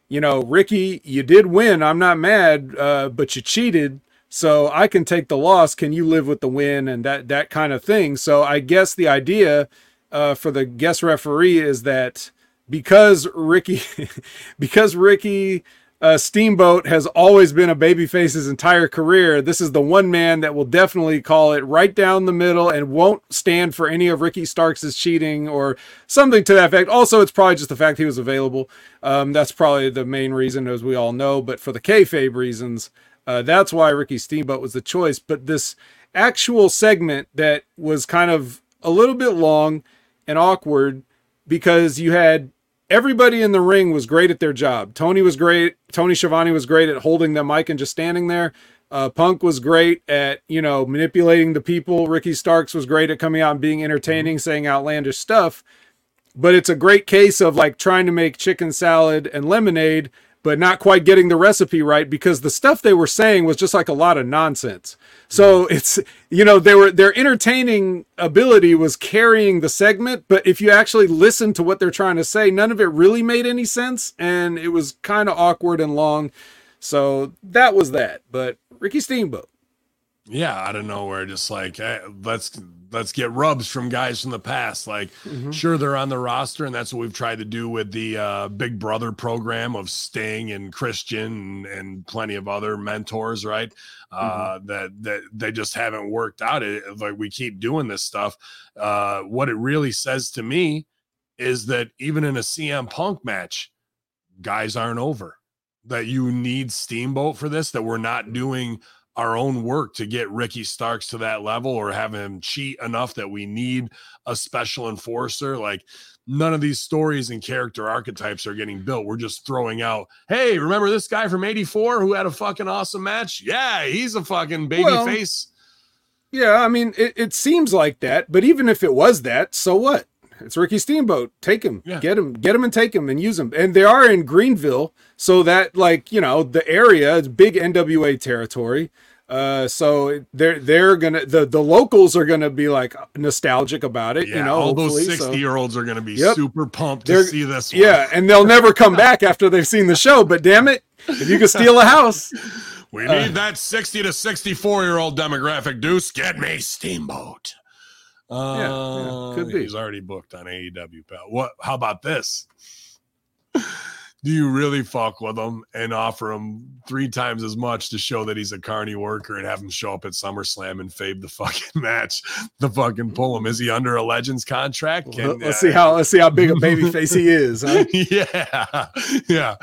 you know, Ricky, you did win. I'm not mad, uh, but you cheated. So I can take the loss. Can you live with the win and that that kind of thing? So I guess the idea uh, for the guest referee is that because Ricky, because Ricky uh, Steamboat has always been a babyface his entire career. This is the one man that will definitely call it right down the middle and won't stand for any of Ricky Starks' cheating or something to that effect. Also, it's probably just the fact he was available. Um, that's probably the main reason, as we all know. But for the kayfabe reasons, uh, that's why Ricky Steamboat was the choice. But this actual segment that was kind of a little bit long and awkward because you had everybody in the ring was great at their job. Tony was great. Tony Schiavone was great at holding the mic and just standing there. Uh, Punk was great at you know manipulating the people. Ricky Starks was great at coming out and being entertaining, saying outlandish stuff. But it's a great case of like trying to make chicken salad and lemonade, but not quite getting the recipe right because the stuff they were saying was just like a lot of nonsense. So it's you know they were their entertaining ability was carrying the segment, but if you actually listen to what they're trying to say, none of it really made any sense, and it was kind of awkward and long. So that was that. But Ricky Steamboat. yeah out of nowhere just like eh, let's let's get rubs from guys from the past. Like sure they're on the roster and that's what we've tried to do with the uh, big brother program of sting and christian and, and plenty of other mentors right? Uh, that that they just haven't worked out. It like we keep doing this stuff. Uh, what it really says to me is that even in a cm punk match guys aren't over. That you need steamboat for this that we're not doing our own work to get Ricky Starks to that level or have him cheat enough that we need a special enforcer. Like none of these stories and character archetypes are getting built. We're just throwing out, hey, remember this guy from 84 who had a fucking awesome match? Yeah, he's a fucking baby Well, face. Yeah, I mean, it, it seems like that, but even if it was that, so what? It's Ricky Steamboat. Take him, Yeah. get him, get him, and take him and use him. And they are in Greenville, so that like you know the area is big NWA territory. Uh, so they're they're gonna the the locals are gonna be like nostalgic about it. Yeah, you know, all those hopefully, so- 60 year olds are going to be Yep. super pumped to They're- see this one. Yeah, and they'll never come back after they've seen the show. But damn it, if you can steal a house, We Uh, need that 60 to 64 year old demographic, Deuce. Get me Steamboat. Uh, yeah, could be. He's already booked on AEW, pal. What? How about this? Do you really fuck with him and offer him three times as much to show that he's a carny worker and have him show up at SummerSlam and fave the fucking match, the fucking pull him? Is he under a Legends contract? Can, let's uh, see how let's see how big a baby face he is. Huh? yeah, yeah,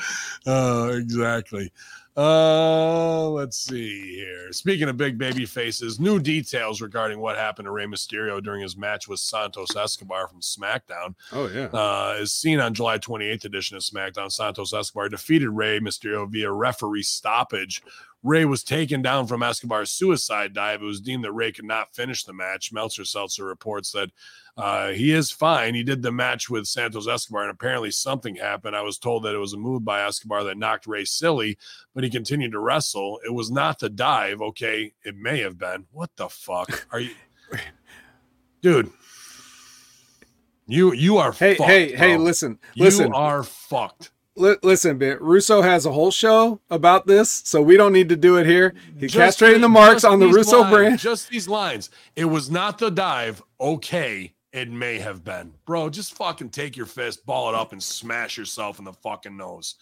uh, exactly. Uh, let's see here. Speaking of big baby faces, new details regarding what happened to Rey Mysterio during his match with Santos Escobar from SmackDown. Oh yeah. Uh, is seen on July 28th edition of SmackDown. Santos Escobar defeated Rey Mysterio via referee stoppage. Rey was taken down from Escobar's suicide dive. It was deemed that Rey could not finish the match. Meltzer Seltzer reports that uh, he is fine. He did the match with Santos Escobar, and apparently something happened. I was told that it was a move by Escobar that knocked Rey silly, but he continued to wrestle. It was not the dive. Okay, it may have been. What the fuck are you, dude? You you are Hey fucked, hey hey! bro. Listen You listen are fucked. li- listen, bit. Russo has a whole show about this, so we don't need to do it here. He Just castrating the- the marks on the Russo lines, brand. Just these lines. It was not the dive. Okay, it may have been. Bro, just fucking take your fist, ball it up, and smash yourself in the fucking nose.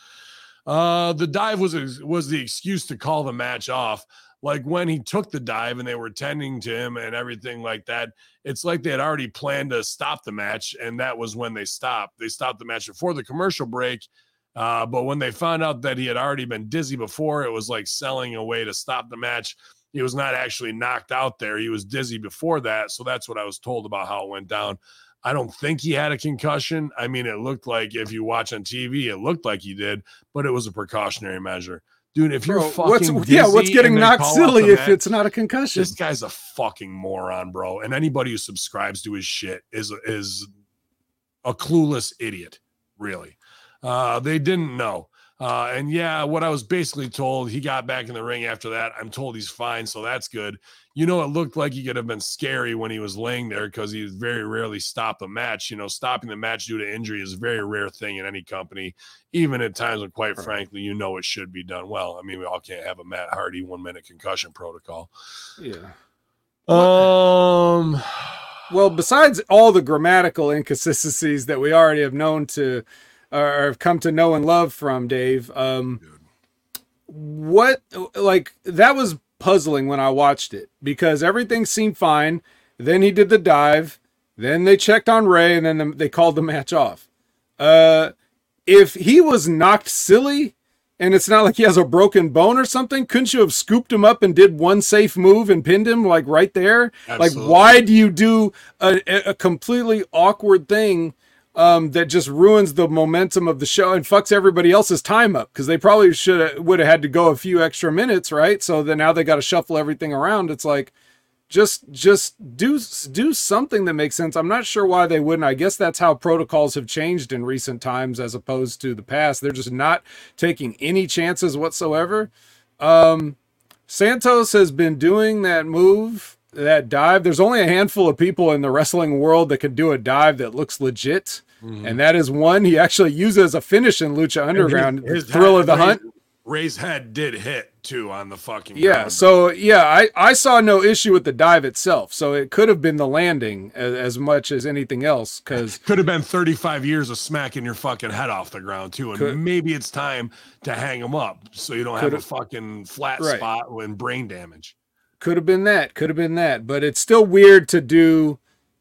Uh, the dive was was the excuse to call the match off. Like when he took the dive and they were tending to him and everything like that, it's like they had already planned to stop the match, and that was when they stopped. They stopped the match before the commercial break. Uh, but when they found out that he had already been dizzy before, it was like selling a way to stop the match. He was not actually knocked out there. He was dizzy before that. So that's what I was told about how it went down. I don't think he had a concussion. I mean, it looked like if you watch on TV, it looked like he did, but it was a precautionary measure. Dude, if you're Bro, fucking what's yeah? What's getting knocked silly if it's not a concussion? this guy's a fucking moron, bro. And anybody who subscribes to his shit is is a clueless idiot, really. Uh, they didn't know. Uh, and yeah, what I was basically told, he got back in the ring after that. I'm told he's fine, so that's good. You know, it looked like he could have been scary when he was laying there because he very rarely stopped a match. You know, stopping the match due to injury is a very rare thing in any company, even at times when, quite frankly, you know it should be done well. I mean, we all can't have a Matt Hardy one minute concussion protocol. yeah. Um, Well, besides all the grammatical inconsistencies that we already have known to or have come to know and love from Dave, um, what like that was puzzling when I watched it because everything seemed fine. Then he did the dive. Then they checked on Rey, and then the, they called the match off. Uh, if he was knocked silly, and it's not like he has a broken bone or something, couldn't you have scooped him up and did one safe move and pinned him like right there? Like, why do you do a- a completely awkward thing um, that just ruins the momentum of the show and fucks everybody else's time up? Because they probably should would have had to go a few extra minutes, right? So then now they got to shuffle everything around. It's like just just do do something that makes sense. I'm not sure why they wouldn't. I guess that's how protocols have changed in recent times as opposed to the past. They're just not taking any chances whatsoever. Um, Santos has been doing that move, that dive. There's only a handful of people in the wrestling world that can do a dive that looks legit. Mm-hmm. And that is one he actually uses as a finish in Lucha Underground, His Thrill head- of the Ray- Hunt. Rey's head did hit too on the fucking. Yeah, ground. so yeah, I, I saw no issue with the dive itself. So it could have been the landing as, as much as anything else. Because could have been 35 years of smacking your fucking head off the ground too, and Could- maybe it's time to hang him up so you don't have a fucking flat Right. spot and brain damage. could have been that, could have been that. But it's still weird to do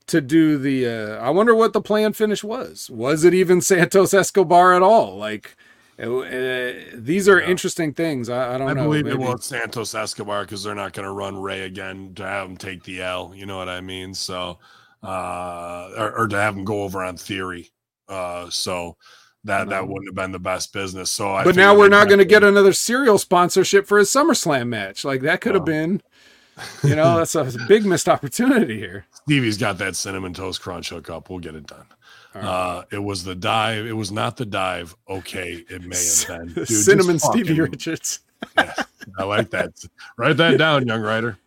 to do the. Uh, I wonder what the plan finish was. Was it even Santos Escobar at all? Like. Uh, these are Yeah. interesting things. I, I don't I know. I believe it maybe- was Santos Escobar because they're not going to run Rey again to have him take the L. You know what I mean? So, uh, or, or to have him go over on theory. Uh, so that that wouldn't have been the best business. So, I But now we're not going to get another cereal sponsorship for his SummerSlam match. Like that could have been. You know, that's a, that's a big missed opportunity here. Stevie's got that cinnamon toast crunch hookup. We'll get it done. Right. Uh, it was the dive. It was not the dive. Okay, it may have been. Dude, Cinnamon Stevie fucking- Richards. Yeah, I like that. Write that down, young writer.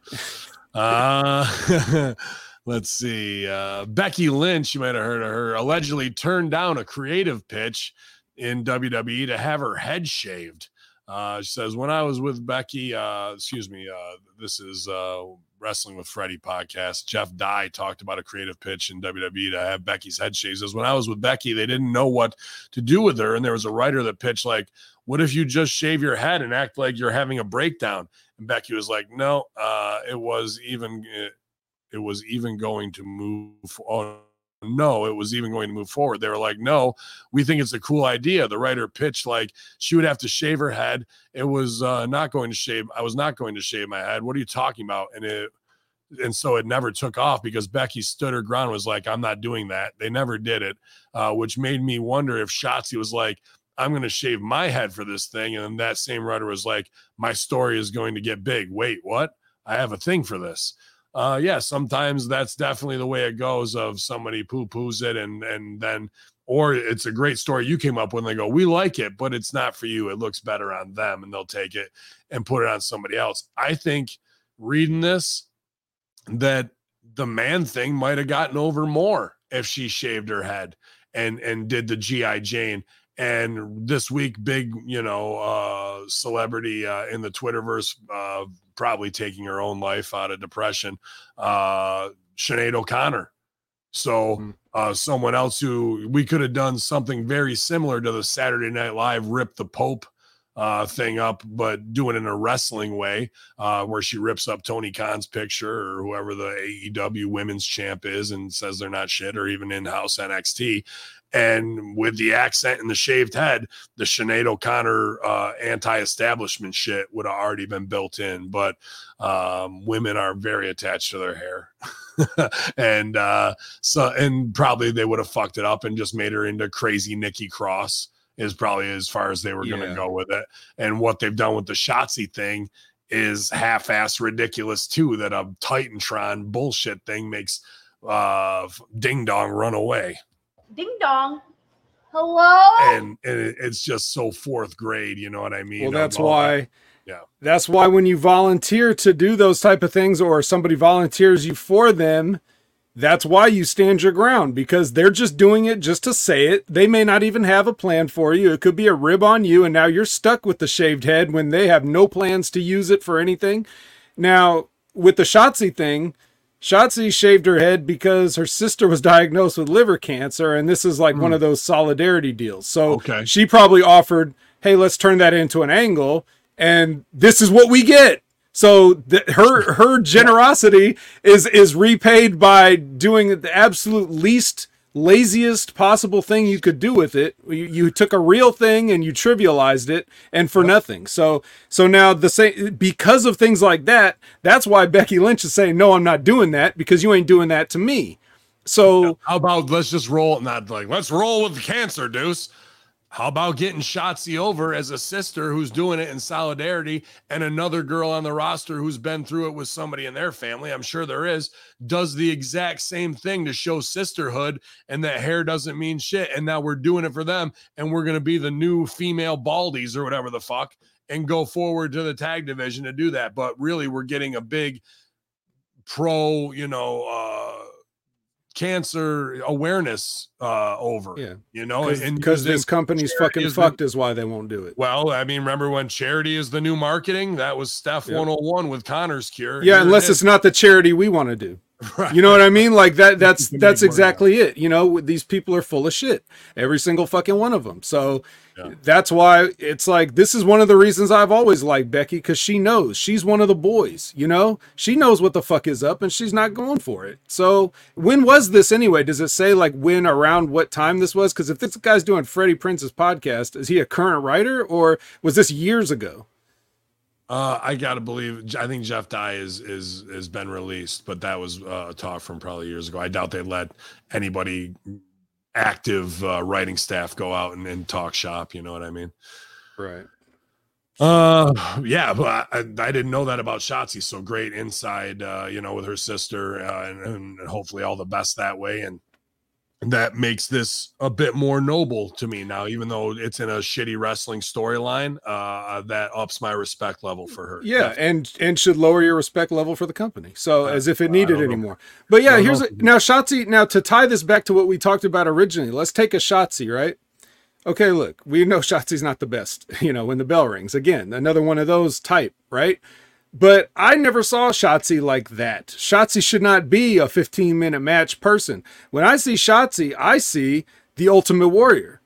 Uh, let's see. Uh, Becky Lynch, you might have heard of her, allegedly turned down a creative pitch in WWE to have her head shaved. Uh, she says, when I was with Becky, uh, excuse me, uh, this is uh, Wrestling with Freddie podcast. Jeff Dye talked about a creative pitch in WWE to have Becky's head shaved. Says, when I was with Becky, they didn't know what to do with her. And there was a writer that pitched, like, what if you just shave your head and act like you're having a breakdown? And Becky was like, no, uh, it was even, it, it was even going to move. Oh, no, it was even going to move forward. They were like, no, we think it's a cool idea. The writer pitched like she would have to shave her head. It was uh, not going to shave. I was not going to shave my head. What are you talking about? And it, and so it never took off because Becky stood her ground, was like, I'm not doing that. They never did it, uh, which made me wonder if Shotzi was like, I'm going to shave my head for this thing. And then that same writer was like, my story is going to get big. Wait, what? I have a thing for this. Uh, yeah, sometimes that's definitely the way it goes of somebody poo poos it and, and then, or it's a great story you came up with and they go, we like it, but it's not for you. It looks better on them and they'll take it and put it on somebody else. I think reading this, that the man thing might have gotten over more if she shaved her head and and did the GI Jane. And this week, big you know uh, celebrity uh, in the Twitterverse, uh, probably taking her own life out of depression, uh, Sinead O'Connor. So Mm. uh, someone else who we could have done something very similar to the Saturday Night Live rip the Pope uh, thing up, but do it in a wrestling way, uh, where she rips up Tony Khan's picture or whoever the AEW women's champ is and says they're not shit, or even in house NXT. And with the accent and the shaved head, the Sinead O'Connor uh, anti-establishment shit would have already been built in. But um, women are very attached to their hair, and uh, so and probably they would have fucked it up and just made her into crazy Nikki Cross is probably as far as they were going Yeah. to go with it. And what they've done with the Shotzi thing is half-ass ridiculous too. That a Titantron bullshit thing makes uh Ding Dong run away, Ding dong. Hello? and, and it's just so fourth grade. You know what I mean? Well, that's all why. Yeah. That's why when you volunteer to do those type of things, or somebody volunteers you for them, that's why you stand your ground because they're just doing it just to say it. They may not even have a plan for you. It could be a rib on you, and now you're stuck with the shaved head when they have no plans to use it for anything. Now, with the Shotzi thing, Shotzi shaved her head because her sister was diagnosed with liver cancer, and this is like one hmm. of those solidarity deals. So Okay. she probably offered, "Hey, let's turn that into an angle, and this is what we get." So th- her her generosity is is repaid by doing the absolute least laziest possible thing you could do with it. You, you took a real thing and you trivialized it, and for nothing. So so now the same because of things like that. That's why Becky Lynch is saying, "No, I'm not doing that because you ain't doing that to me." So How about let's just roll? Not like let's roll with the cancer, Deuce. How about getting Shotzi over as a sister who's doing it in solidarity, and another girl on the roster who's been through it with somebody in their family? I'm sure there is. Does the exact same thing to show sisterhood, and that hair doesn't mean shit. And now we're doing it for them, and we're gonna be the new female Baldies or whatever the fuck, and go forward to the tag division to do that. But really, we're getting a big pro, you know, uh cancer awareness uh over yeah, you know and because this company's fucking is the- fucked is why they won't do it. well i mean remember when charity is the new marketing that was steph Yeah. 101 with connor's cure Yeah, it unless is. it's not the charity we want to do. Right. You know what I mean? Like that. That's that's exactly it. You know, these people are full of shit. Every single fucking one of them. So Yeah. that's why it's like this is one of the reasons I've always liked Becky cuz she knows. She's one of the boys, you know? She knows what the fuck is up and she's not going for it. So when was this anyway? Does it say like when around what time this was? Cuz if this guy's doing Freddie Prinze's podcast, is he a current writer or was this years ago? Uh i gotta believe i think jeff dye is is has been released but that was uh, a talk from probably years ago i doubt they let anybody active uh, writing staff go out and, and talk shop you know what i mean Right. Uh, yeah, but I, I didn't know that about Shotzi. So great inside, uh, you know, with her sister, uh, and, and hopefully all the best that way. And that makes this a bit more noble to me now, even though it's in a shitty wrestling storyline. Uh, that ups my respect level for her. Yeah, Definitely. and and should lower your respect level for the company. So Uh, as if it needed anymore. But yeah, here's know. a, now Shotzi. Now to tie this back to what we talked about originally, let's take a Shotzi, right? Okay, look, we know Shotzi's not the best. You know, when the bell rings again, another one of those type, right? But I never saw Shotzi like that. Shotzi should not be a 15 minute match person. When I see Shotzi, I see the Ultimate Warrior.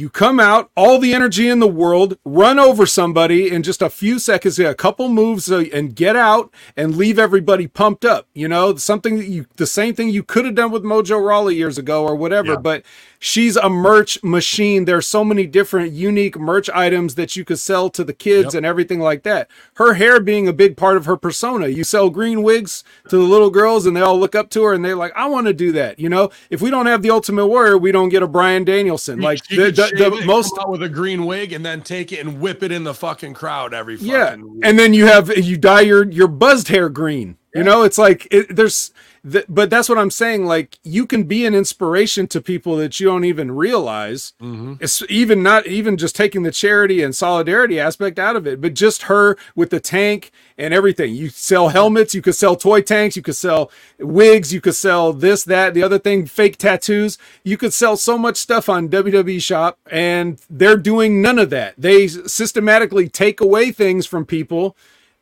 You come out, all the energy in the world, run over somebody in just a few seconds, a couple moves, uh, and get out and leave everybody pumped up. You know, something that you, the same thing you could have done with Mojo Rawley years ago or whatever. Yeah. But she's a merch machine. There's so many different unique merch items that you could sell to the kids Yep. and everything like that. Her hair being a big part of her persona. You sell green wigs to the little girls, and they all look up to her and they're like, "I want to do that." You know, if we don't have the Ultimate Warrior, we don't get a Bryan Danielson. Like She the, the most out with a green wig and then take it and whip it in the fucking crowd every fucking yeah week. and then you have you dye your your buzzed hair green you know it's like it, there's th- but that's what i'm saying like you can be an inspiration to people that you don't even realize Mhm. it's even not even just taking the charity and solidarity aspect out of it but just her with the tank and everything. You sell helmets you could sell toy tanks you could sell wigs you could sell this that the other thing fake tattoos. You could sell so much stuff on wwe shop and they're doing none of that. They systematically take away things from people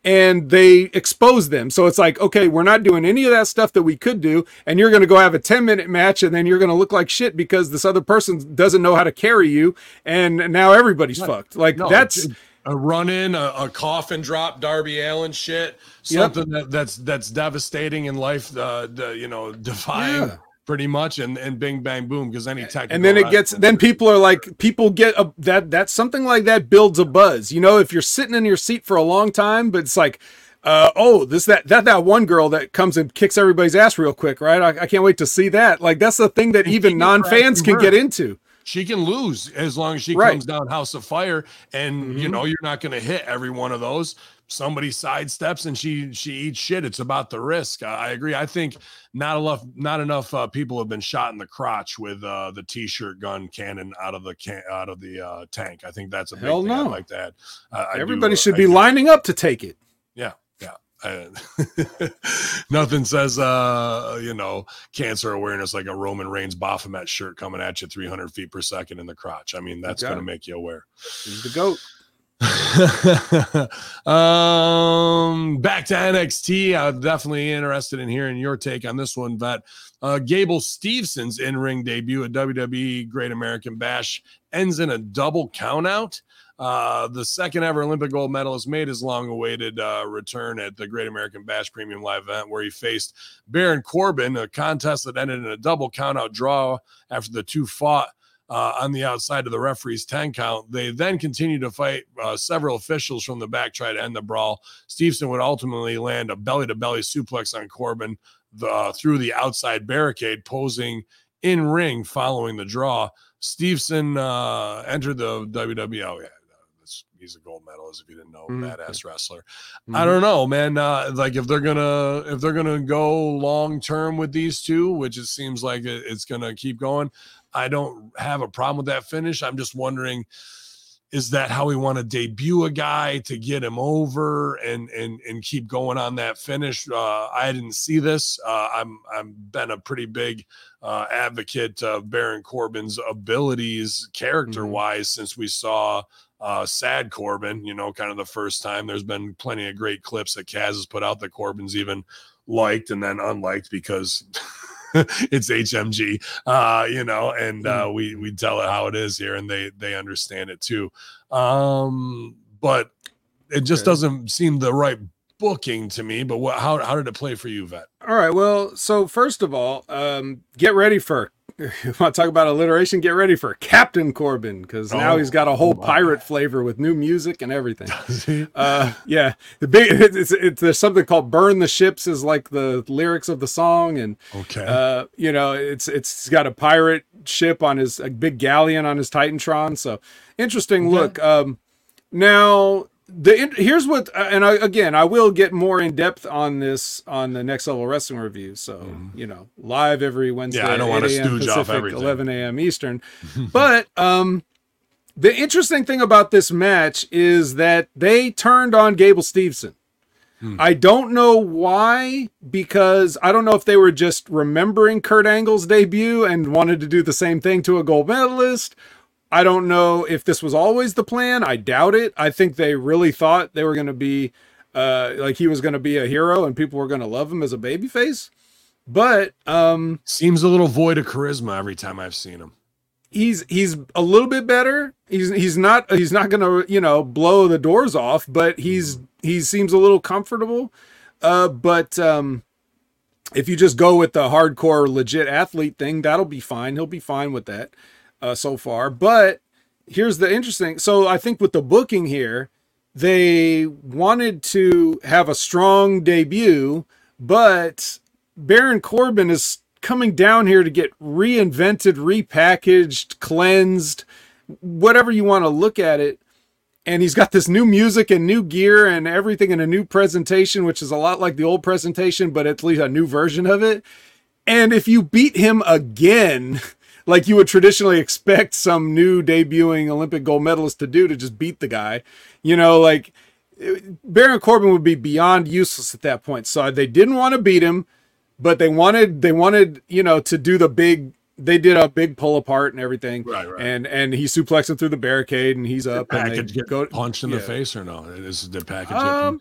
and they expose them. So it's like, okay, we're not doing any of that stuff that we could do, and you're going to go have a 10 minute match, and then you're going to look like shit because this other person doesn't know how to carry you, and now everybody's fucked. Like No, that's a run in, a, a coffin drop, Darby Allin shit, Yep. something that, that's that's devastating in life, uh, the, you know, defying Yeah. Pretty much, and and bing bang boom because any technical and then it gets then people are like people get a that that something like that builds a buzz. You know if you're sitting in your seat for a long time but it's like uh, oh this that that that one girl that comes and kicks everybody's ass real quick right? I, I can't wait to see that. Like that's the thing that And even non-fans can get into she can lose as long as she Right. comes down House of Fire, and you Mhm. know you're not going to hit every one of those. Somebody sidesteps and she she eats shit. It's about the risk. I, I agree. I think not enough not enough uh, people have been shot in the crotch with uh, the t-shirt gun cannon out of the can out of the uh, tank. I think that's a big Hell no. like that. Uh, do, everybody uh, should I be do. lining up to take it Yeah, nothing says uh you know cancer awareness like a Roman Reigns Baphomet shirt coming at you 300 feet per second in the crotch. I mean that's going to make you aware. He's the goat um back to NXT. I'm definitely interested in hearing your take on this one, Vet. Uh, Gable Stevenson's in-ring debut at WWE Great American Bash ends in a double countout. Uh, the second ever Olympic gold medalist made his long awaited uh, return at the Great American Bash Premium Live event where he faced Baron Corbin, a contest that ended in a double countout draw after the two fought uh, on the outside of the referee's 10 count. They then continued to fight. Uh, several officials from the back tried to end the brawl. Stevenson would ultimately land a belly to belly suplex on Corbin the, uh, through the outside barricade, posing in ring following the draw. Stevenson uh, entered the WWE. Yeah. He's a gold medalist. If you didn't know, Mhm. badass wrestler. Mm-hmm. I don't know, man. Uh, like if they're gonna if they're gonna go long term with these two, which it seems like it- it's gonna keep going, I don't have a problem with that finish. I'm just wondering, is that how we want to debut a guy to get him over and and and keep going on that finish? Uh, I didn't see this. Uh, I'm I'm been a pretty big uh, advocate of Baron Corbin's abilities character wise since we saw uh, sad Corbin, you know, kind of the first time. There's been plenty of great clips that Kaz has put out that Corbin's even liked and then unliked because it's HMG, uh, you know, and uh, we we tell it how it is here, and they they understand it too. Um, but it just Okay. doesn't seem the right booking to me. But what? How how did it play for you, Vet? All right. Well, so first of all, um, get ready for. You want to talk about alliteration? Get ready for Captain Corbin because now Oh, he's got a whole my. pirate flavor with new music and everything. Does Uh, yeah, the big it's, it's, it's there's something called "Burn the Ships" is like the lyrics of the song, and okay. uh, you know it's it's got a pirate ship on his a big galleon on his Titantron. So interesting Okay. look. Um, now the here's what uh, and I, again i will get more in depth on this on the next level wrestling review so you know live every wednesday Mm-hmm. Yeah, I don't 8 a.m. stooge off everything. 11 a.m eastern but um the interesting thing about this match is that they turned on gable stevenson Hmm. I don't know why, because I don't know if they were just remembering Kurt Angle's debut and wanted to do the same thing to a gold medalist. I don't know if this was always the plan. I doubt it. I think they really thought they were going to be uh, like he was going to be a hero and people were going to love him as a babyface. But um, Seems a little void of charisma every time I've seen him. he's he's a little bit better. He's he's not he's not going to you know blow the doors off, but he's he seems a little comfortable. Uh, but um, if you just go with the hardcore legit athlete thing, that'll be fine. He'll be fine with that uh, so far. But here's the interesting. So I think with the booking here, they wanted to have a strong debut, but Baron Corbin is coming down here to get reinvented, repackaged, cleansed, whatever you want to look at it. And he's got this new music and new gear and everything in a new presentation, which is a lot like the old presentation, but at least a new version of it. And if you beat him again, like you would traditionally expect some new debuting Olympic gold medalist to do to just beat the guy, you know, like Baron Corbin would be beyond useless at that point. So they didn't want to beat him, but they wanted they wanted, you know, to do the big they did a big pull apart and everything. Right, right. And and he suplexed him through the barricade and he's up and they Package get go punched in the face or no? It is the package. Um,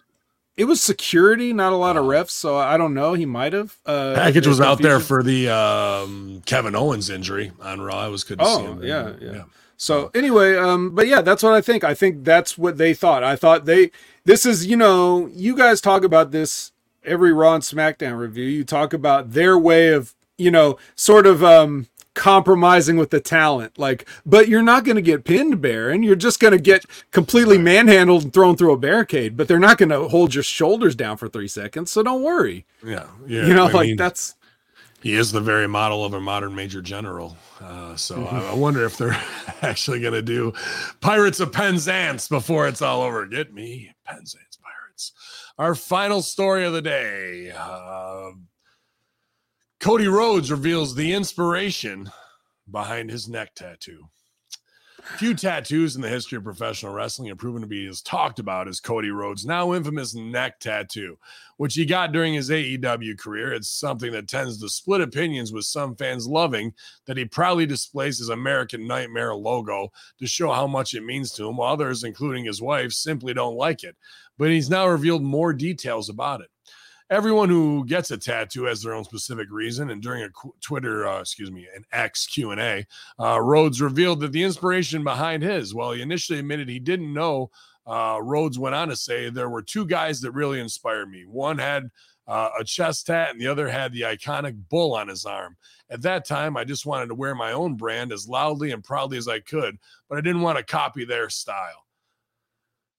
it was security, not a lot of refs, so I don't know. He might have. Uh, package was out there for the um, Kevin Owens injury on Raw. It was good to see Oh him. yeah, yeah. So anyway, um, but yeah, that's what I think. I think that's what they thought. I thought they. This is, you know, you guys talk about this every Raw and SmackDown review. You talk about their way of, you know, sort of um compromising with the talent. Like, but you're not going to get pinned, Baron. You're just going to get completely manhandled and thrown through a barricade. But they're not going to hold your shoulders down for three seconds. So don't worry. Yeah, yeah. you know, I like mean, that's. he is the very model of a modern major general. Uh, so Mm-hmm. I, I wonder if they're actually going to do Pirates of Penzance before it's all over. Get me Penzance Pirates. Our final story of the day. Uh, Cody Rhodes reveals the inspiration behind his neck tattoo. Few tattoos in the history of professional wrestling have proven to be as talked about as Cody Rhodes' now infamous neck tattoo, which he got during his AEW career. It's something that tends to split opinions, with some fans loving that he proudly displays his American Nightmare logo to show how much it means to him, while others, including his wife, simply don't like it. But he's now revealed more details about it. Everyone who gets a tattoo has their own specific reason, and during a Twitter, uh, excuse me, an X Q and A, uh, Rhodes revealed that the inspiration behind his, well, he initially admitted he didn't know, uh, Rhodes went on to say there were two guys that really inspired me. One had uh, a chest tat, and the other had the iconic bull on his arm. At that time, I just wanted to wear my own brand as loudly and proudly as I could, but I didn't want to copy their style.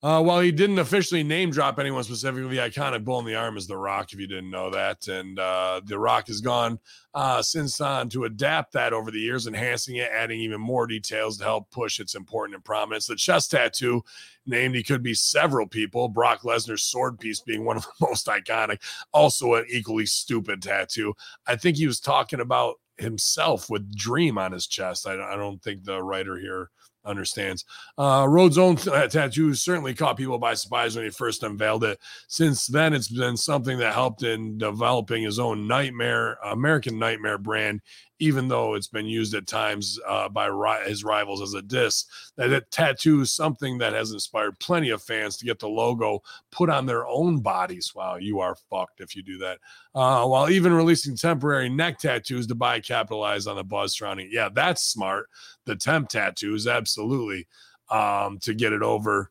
Uh, while he didn't officially name drop anyone specifically, the iconic bull in the arm is The Rock, if you didn't know that. And uh, The Rock has gone uh, since on to adapt that over the years, enhancing it, adding even more details to help push its importance and prominence. The chest tattoo named he could be several people, Brock Lesnar's sword piece being one of the most iconic, also an equally stupid tattoo. I think he was talking about himself with Dream on his chest. I, I don't think the writer here understands. Uh, Rhodes' own th- tattoo certainly caught people by surprise when he first unveiled it. Since then, it's been something that helped in developing his own nightmare, American Nightmare brand, even though it's been used at times uh, by ri- his rivals as a diss. That, that tattoo is something that has inspired plenty of fans to get the logo put on their own bodies. Wow, you are fucked if you do that. Uh, while even releasing temporary neck tattoos to buy capitalize on the buzz surrounding. Yeah, that's smart. The temp tattoos, absolutely, um, to get it over.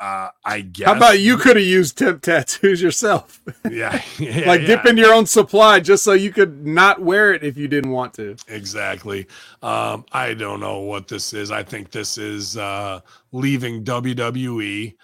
Uh, I guess. How about you could have used tip tattoos yourself? Yeah, yeah like yeah. dip in your own supply just so you could not wear it if you didn't want to. Exactly. Um, I don't know what this is. I think this is uh, leaving WWE,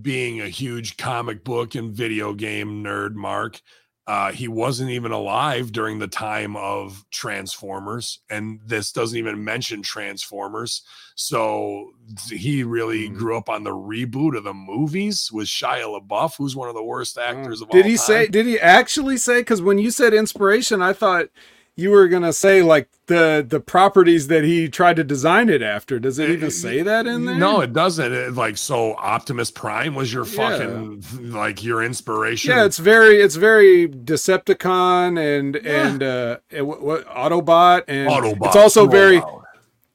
being a huge comic book and video game nerd, Mark. Uh, he wasn't even alive during the time of Transformers, and this doesn't even mention Transformers. So he really Mhm. grew up on the reboot of the movies with Shia LaBeouf, who's one of the worst actors of all Oh. Did he time. say? Did he actually say? Because when you said inspiration, I thought you were gonna say like the the properties that he tried to design it after. Does it even say that in there? No, it doesn't. It, like so, Optimus Prime was your Yeah. fucking like your inspiration. Yeah, it's very it's very Decepticon and Yeah. and uh and what, what Autobot and Autobots it's also roll very out.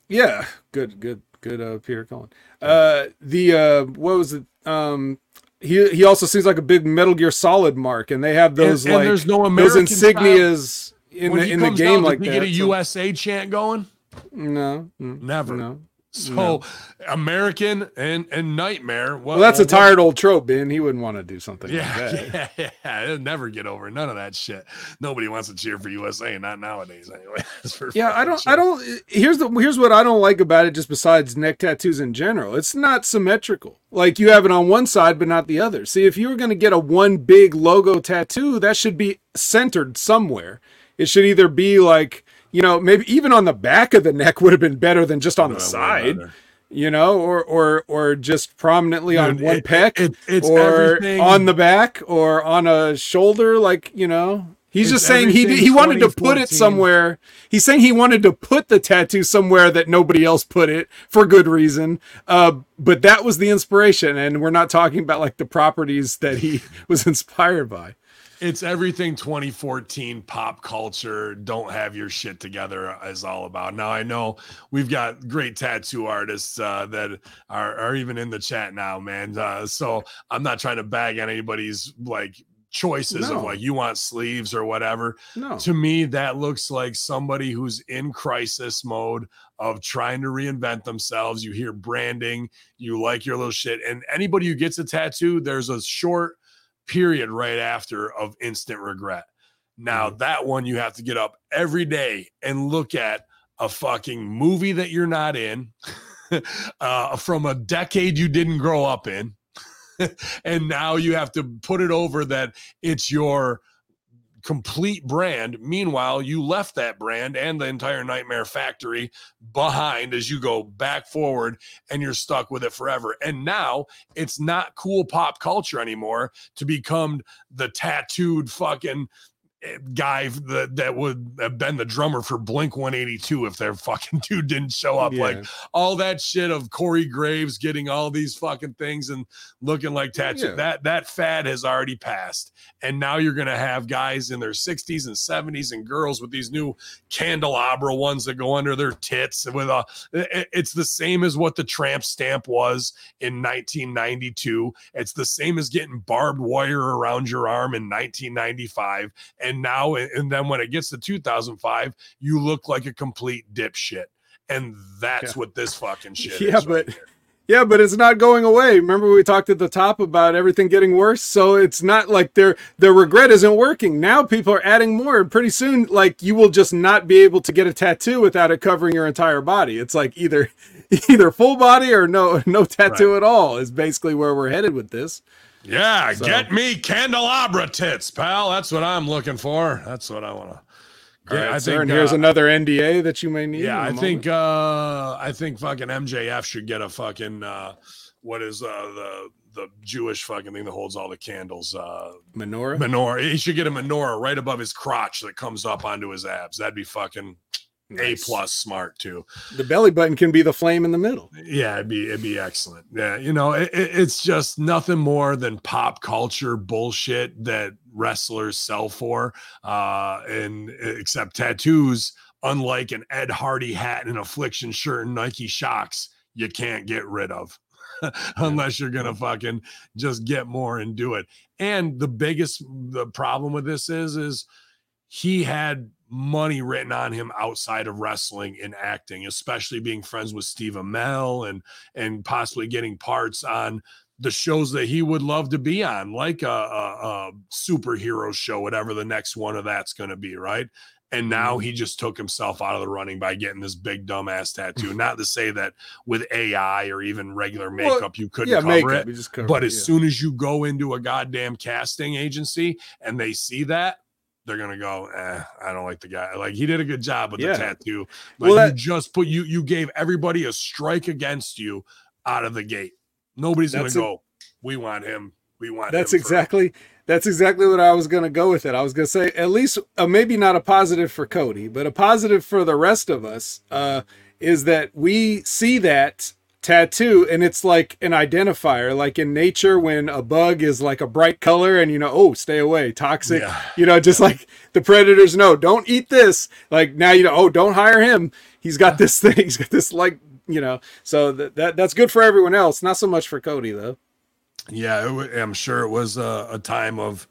yeah good good good uh Peter Cullen. Uh the uh what was it um he he also seems like a big Metal Gear Solid mark and they have those and, like and there's no those American insignias in When the he in the game out, like that. he get a so- USA chant going? no, Never. no. So American and and Nightmare. What, Well, that's a what- tired old trope, Ben. He wouldn't want to do something like Yeah, that. yeah, yeah. It'll never get over none of that shit. Nobody wants to cheer for USA, not nowadays anyway. Yeah, I don't. sure. I don't. Here's the. Here's what I don't like about it. Just besides neck tattoos in general, it's not symmetrical. Like you have it on one side, but not the other. See, if you were going to get a one big logo tattoo, that should be centered somewhere. It should either be like you know maybe even on the back of the neck would have been better than just on the side. You know, or or or just prominently on one it- peck, it- it's or everything- on the back, or on a shoulder. Like you know, he's It's just saying he he wanted to put it somewhere. He's saying he wanted to put the tattoo somewhere that nobody else put it for good reason. Uh, but that was the inspiration, and we're not talking about like the properties that he was inspired by. It's everything 2014 pop culture. Don't have your shit together is all about. Now I know we've got great tattoo artists uh, that are, are even in the chat now, man. Uh, so I'm not trying to bag on anybody's like choices of like you want sleeves or whatever. No, to me that looks like somebody who's in crisis mode of trying to reinvent themselves you hear branding you like your little shit and anybody who gets a tattoo there's a short period right after of instant regret. Now that one you have to get up every day and look at a fucking movie that you're not in uh, from a decade you didn't grow up in and now you have to put it over that it's your complete brand. Meanwhile, you left that brand and the entire Nightmare Factory behind as you go back forward and you're stuck with it forever. And now it's not cool pop culture anymore to become the tattooed fucking guy that, that would have been the drummer for Blink 182 if their fucking dude didn't show up. Like all that shit of Corey Graves getting all these fucking things and looking like tattoo. Yeah. That that fad has already passed. And now you're gonna have guys in their 60s and 70s and girls with these new candelabra ones that go under their tits with a it's the same as what the tramp stamp was in 1992. It's the same as getting barbed wire around your arm in 1995. And now and then when it gets to 2005, you look like a complete dipshit. And that's Yeah. what this fucking shit Yeah, is. right but- here. Yeah, but it's not going away. Remember we talked at the top about everything getting worse, so it's not like their their regret isn't working. Now people are adding more, and pretty soon, like you will just not be able to get a tattoo without it covering your entire body. It's like either either full body or no no tattoo at all is basically where we're headed with this. Yeah, So- get me candelabra tits, pal. That's what I'm looking for. That's what I want to. Yeah, right, I sir, think. and here's uh, another NDA that you may need. yeah, I moment. think. uh I think fucking MJF should get a fucking. uh What is uh the the Jewish fucking thing that holds all the candles? uh menorah. Menorah. He should get a menorah right above his crotch that comes up onto his abs. That'd be fucking a plus smart too. The belly button can be the flame in the middle. Yeah, it'd be it'd be excellent. Yeah, you know, it, it- it's just nothing more than pop culture bullshit that wrestlers sell for. Uh, and except tattoos, unlike an Ed Hardy hat and an affliction shirt and Nike Shox, you can't get rid of. Unless you're gonna fucking just get more and do it. And the biggest the problem with this is is he had money written on him outside of wrestling and acting, especially being friends with Steve Amell and and possibly getting parts on the shows that he would love to be on, like a, a, a superhero show, whatever the next one of that's going to be, right? And now he just took himself out of the running by getting this big dumbass tattoo. Not to say that with AI or even regular Well, makeup you couldn't yeah, cover makeup. it. covered But it, as yeah. soon as you go into a goddamn casting agency and they see that, they're gonna go, eh, I don't like the guy. Like he did a good job with Yeah. the tattoo. Like Well, you just put you you gave everybody a strike against you out of the gate. Nobody's That's gonna a- go. We want him. We want. That's him for-" exactly that's exactly what I was going to go with it. I was going to say at least uh, maybe not a positive for Cody, but a positive for the rest of us uh, is that we see that tattoo and it's like an identifier like in nature when a bug is like a bright color and you know oh stay away toxic Yeah. you know just like the predators know don't eat this like now you know oh don't hire him he's got this thing he's got this like you know so that, that that's good for everyone else not so much for cody though Yeah, it wa- I'm sure it was a, a time of.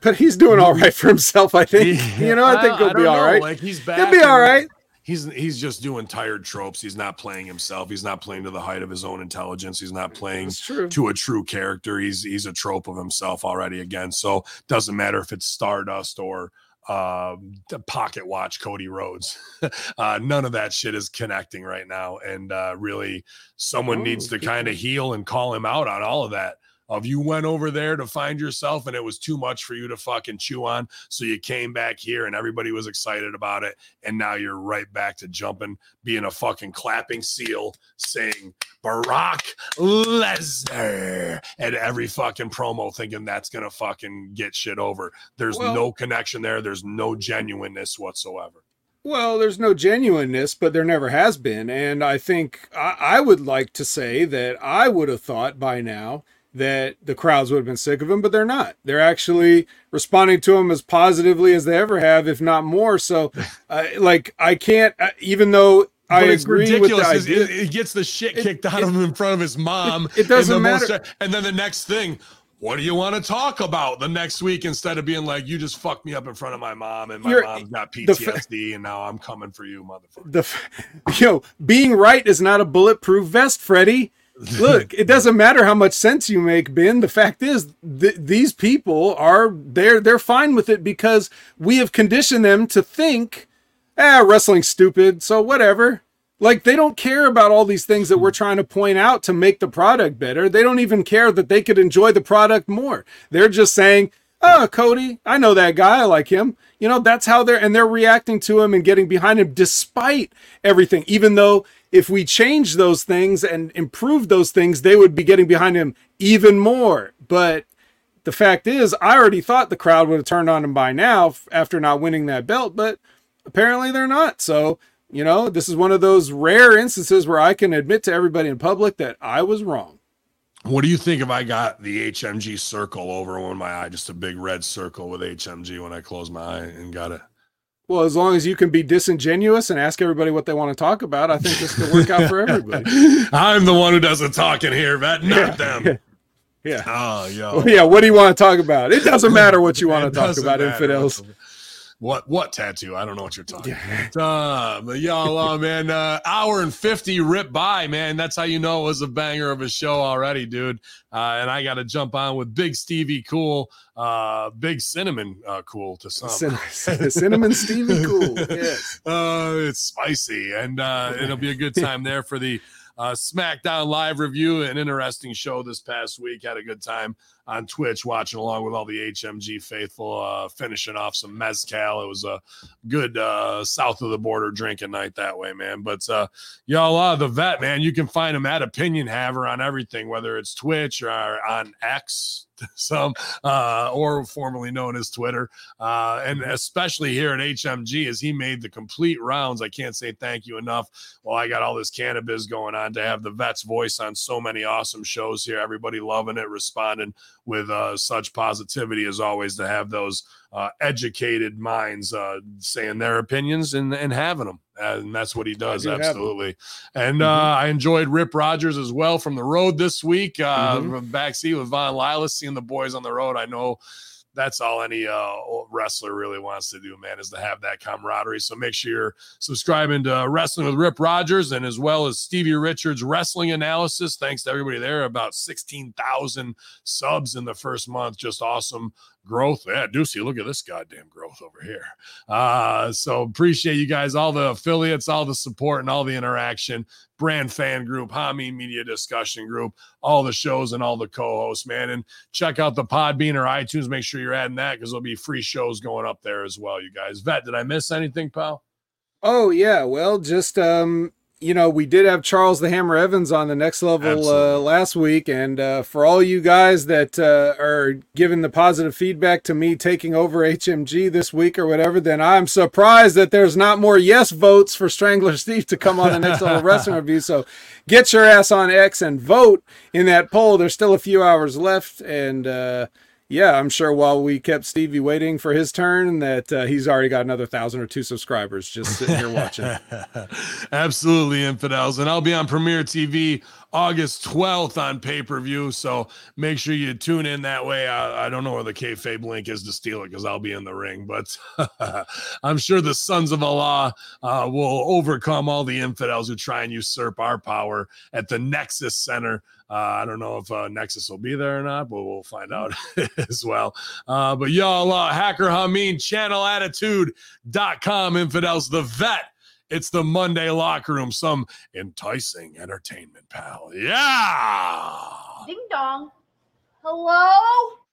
But he's doing all right for himself, I think. You know, I think he'll be don't all know, right. Like he's back. He'll be all and right. He's he's just doing tired tropes. He's not playing himself. He's not playing to the height of his own intelligence. He's not playing to a true character. He's he's a trope of himself already again. So doesn't matter if it's Stardust or the pocket watch Cody Rhodes. uh none of that shit is connecting right now. And uh really someone Oh, needs to kind of heal and call him out on all of that. Of you went over there to find yourself and it was too much for you to fucking chew on. So you came back here and everybody was excited about it. And now you're right back to jumping, being a fucking clapping seal, saying Barack Lesnar at every fucking promo, thinking that's gonna fucking get shit over. There's Well- no connection there. There's no genuineness whatsoever. Well, there's no genuineness, but there never has been. And I think I, I would like to say that I would have thought by now that the crowds would have been sick of him, but they're not. They're actually responding to him as positively as they ever have, if not more. So, uh, like, I can't, uh, even though I But it's agree with the 'cause idea. It, it gets the shit It- kicked out it- of him in front of his mom. it doesn't in the most- matter. and then the next thing, what do you want to talk about the next week instead of being like, you just fucked me up in front of my mom and my You're- mom's got the fa- PTSD and now I'm coming for you, motherfucker. the you being right is not a bulletproof vest freddie look it doesn't matter how much sense you make ben. The fact is th- these people are they're they're fine with it because we have conditioned them to think ah wrestling's stupid so whatever. Like they don't care about all these things that we're trying to point out to make the product better. They don't even care that they could enjoy the product more. They're just saying oh cody i know that guy. I like him. You know that's how they're and they're reacting to him and getting behind him despite everything. Even though if we change those things and improve those things they would be getting behind him even more. But the fact is i already thought the crowd would have turned on him by now after not winning that belt but apparently they're not. So you know this is one of those rare instances where i can admit to everybody in public that i was wrong What do you think if I got the HMG circle over one of my eye, just a big red circle with HMG when I close my eye and got it? well as long as you can be disingenuous and ask everybody what they want to talk about i think this could work out for everybody I'm the one who does the talking here, Vet, not them. yeah Oh, yo. Well, yeah, what do you want to talk about? It doesn't matter what you want to talk about, infidels. what- What what tattoo? I don't know what you're talking about. Uh, but y'all, uh, man, uh, hour and fifty rip by, man. That's how you know it was a banger of a show already, dude. Uh, and I got to jump on with Big Stevie Cool, uh, Big Cinnamon uh, Cool to some. Cin- Cinnamon Stevie Cool. Yes. Uh, it's spicy, and uh, it'll be a good time there for the uh, SmackDown live review. An interesting show this past week. Had a good time on Twitch watching along with all the HMG faithful, uh, finishing off some mezcal. It was a good uh, south of the border drinking night that way, man. But uh, y'all, uh, the vet, man, you can find him at Opinion Haver on everything, whether it's Twitch or on X. Some uh, or formerly known as Twitter, uh, and especially here at HMG, as he made the complete rounds. I can't say thank you enough. Well, I got all this cannabis going on to have the vet's voice on so many awesome shows here. Everybody loving it, responding with uh, such positivity as always to have those uh, educated minds uh, saying their opinions and, and having them. And that's what he does. do. Absolutely. And Mhm. uh, I enjoyed Rip Rogers as well from the road this week. Uh, Mhm. from backseat with Von Lilas, seeing the boys on the road. I know that's all any uh, wrestler really wants to do, man, is to have that camaraderie. So make sure you're subscribing to Wrestling with Rip Rogers and as well as Stevie Richards Wrestling Analysis. Thanks to everybody there. About 16,000 subs in the first month. Just awesome growth. Yeah, Deucey, look at this goddamn growth over here. Uh, so appreciate you guys, all the affiliates, all the support, and all the interaction. brand fan group, Hameen Media Discussion Group, all the shows and all the co-hosts, man. And check out the Podbean or iTunes. Make sure you're adding that because there'll be free shows going up there as well, you guys. Vet, did I miss anything, pal? Oh yeah, well, just um, you know, we did have Charles the Hammer Evans on the next level uh, last week, and uh, for all you guys that uh, are giving the positive feedback to me taking over HMG this week or whatever, then I'm surprised that there's not more yes votes for Strangler Steve to come on the next level wrestling review. So get your ass on X and vote in that poll. There's still a few hours left, and uh, yeah, I'm sure while we kept Stevie waiting for his turn, that uh, he's already got another thousand or two subscribers just sitting here watching. Absolutely, infidels. And I'll be on Premiere TV August 12th on pay per view. So make sure you tune in that way. I, I don't know where the kayfabe link is to steal it because I'll be in the ring, but I'm sure the sons of Allah uh, will overcome all the infidels who try and usurp our power at the Nexus Center. Uh, I don't know if uh, Nexus will be there or not, but we'll find out as well. Uh, but y'all, uh, Hacker Hameen, channelattitude.com, infidels, the vet. It's the Monday locker room, some enticing entertainment, pal. Yeah. Ding dong. Hello?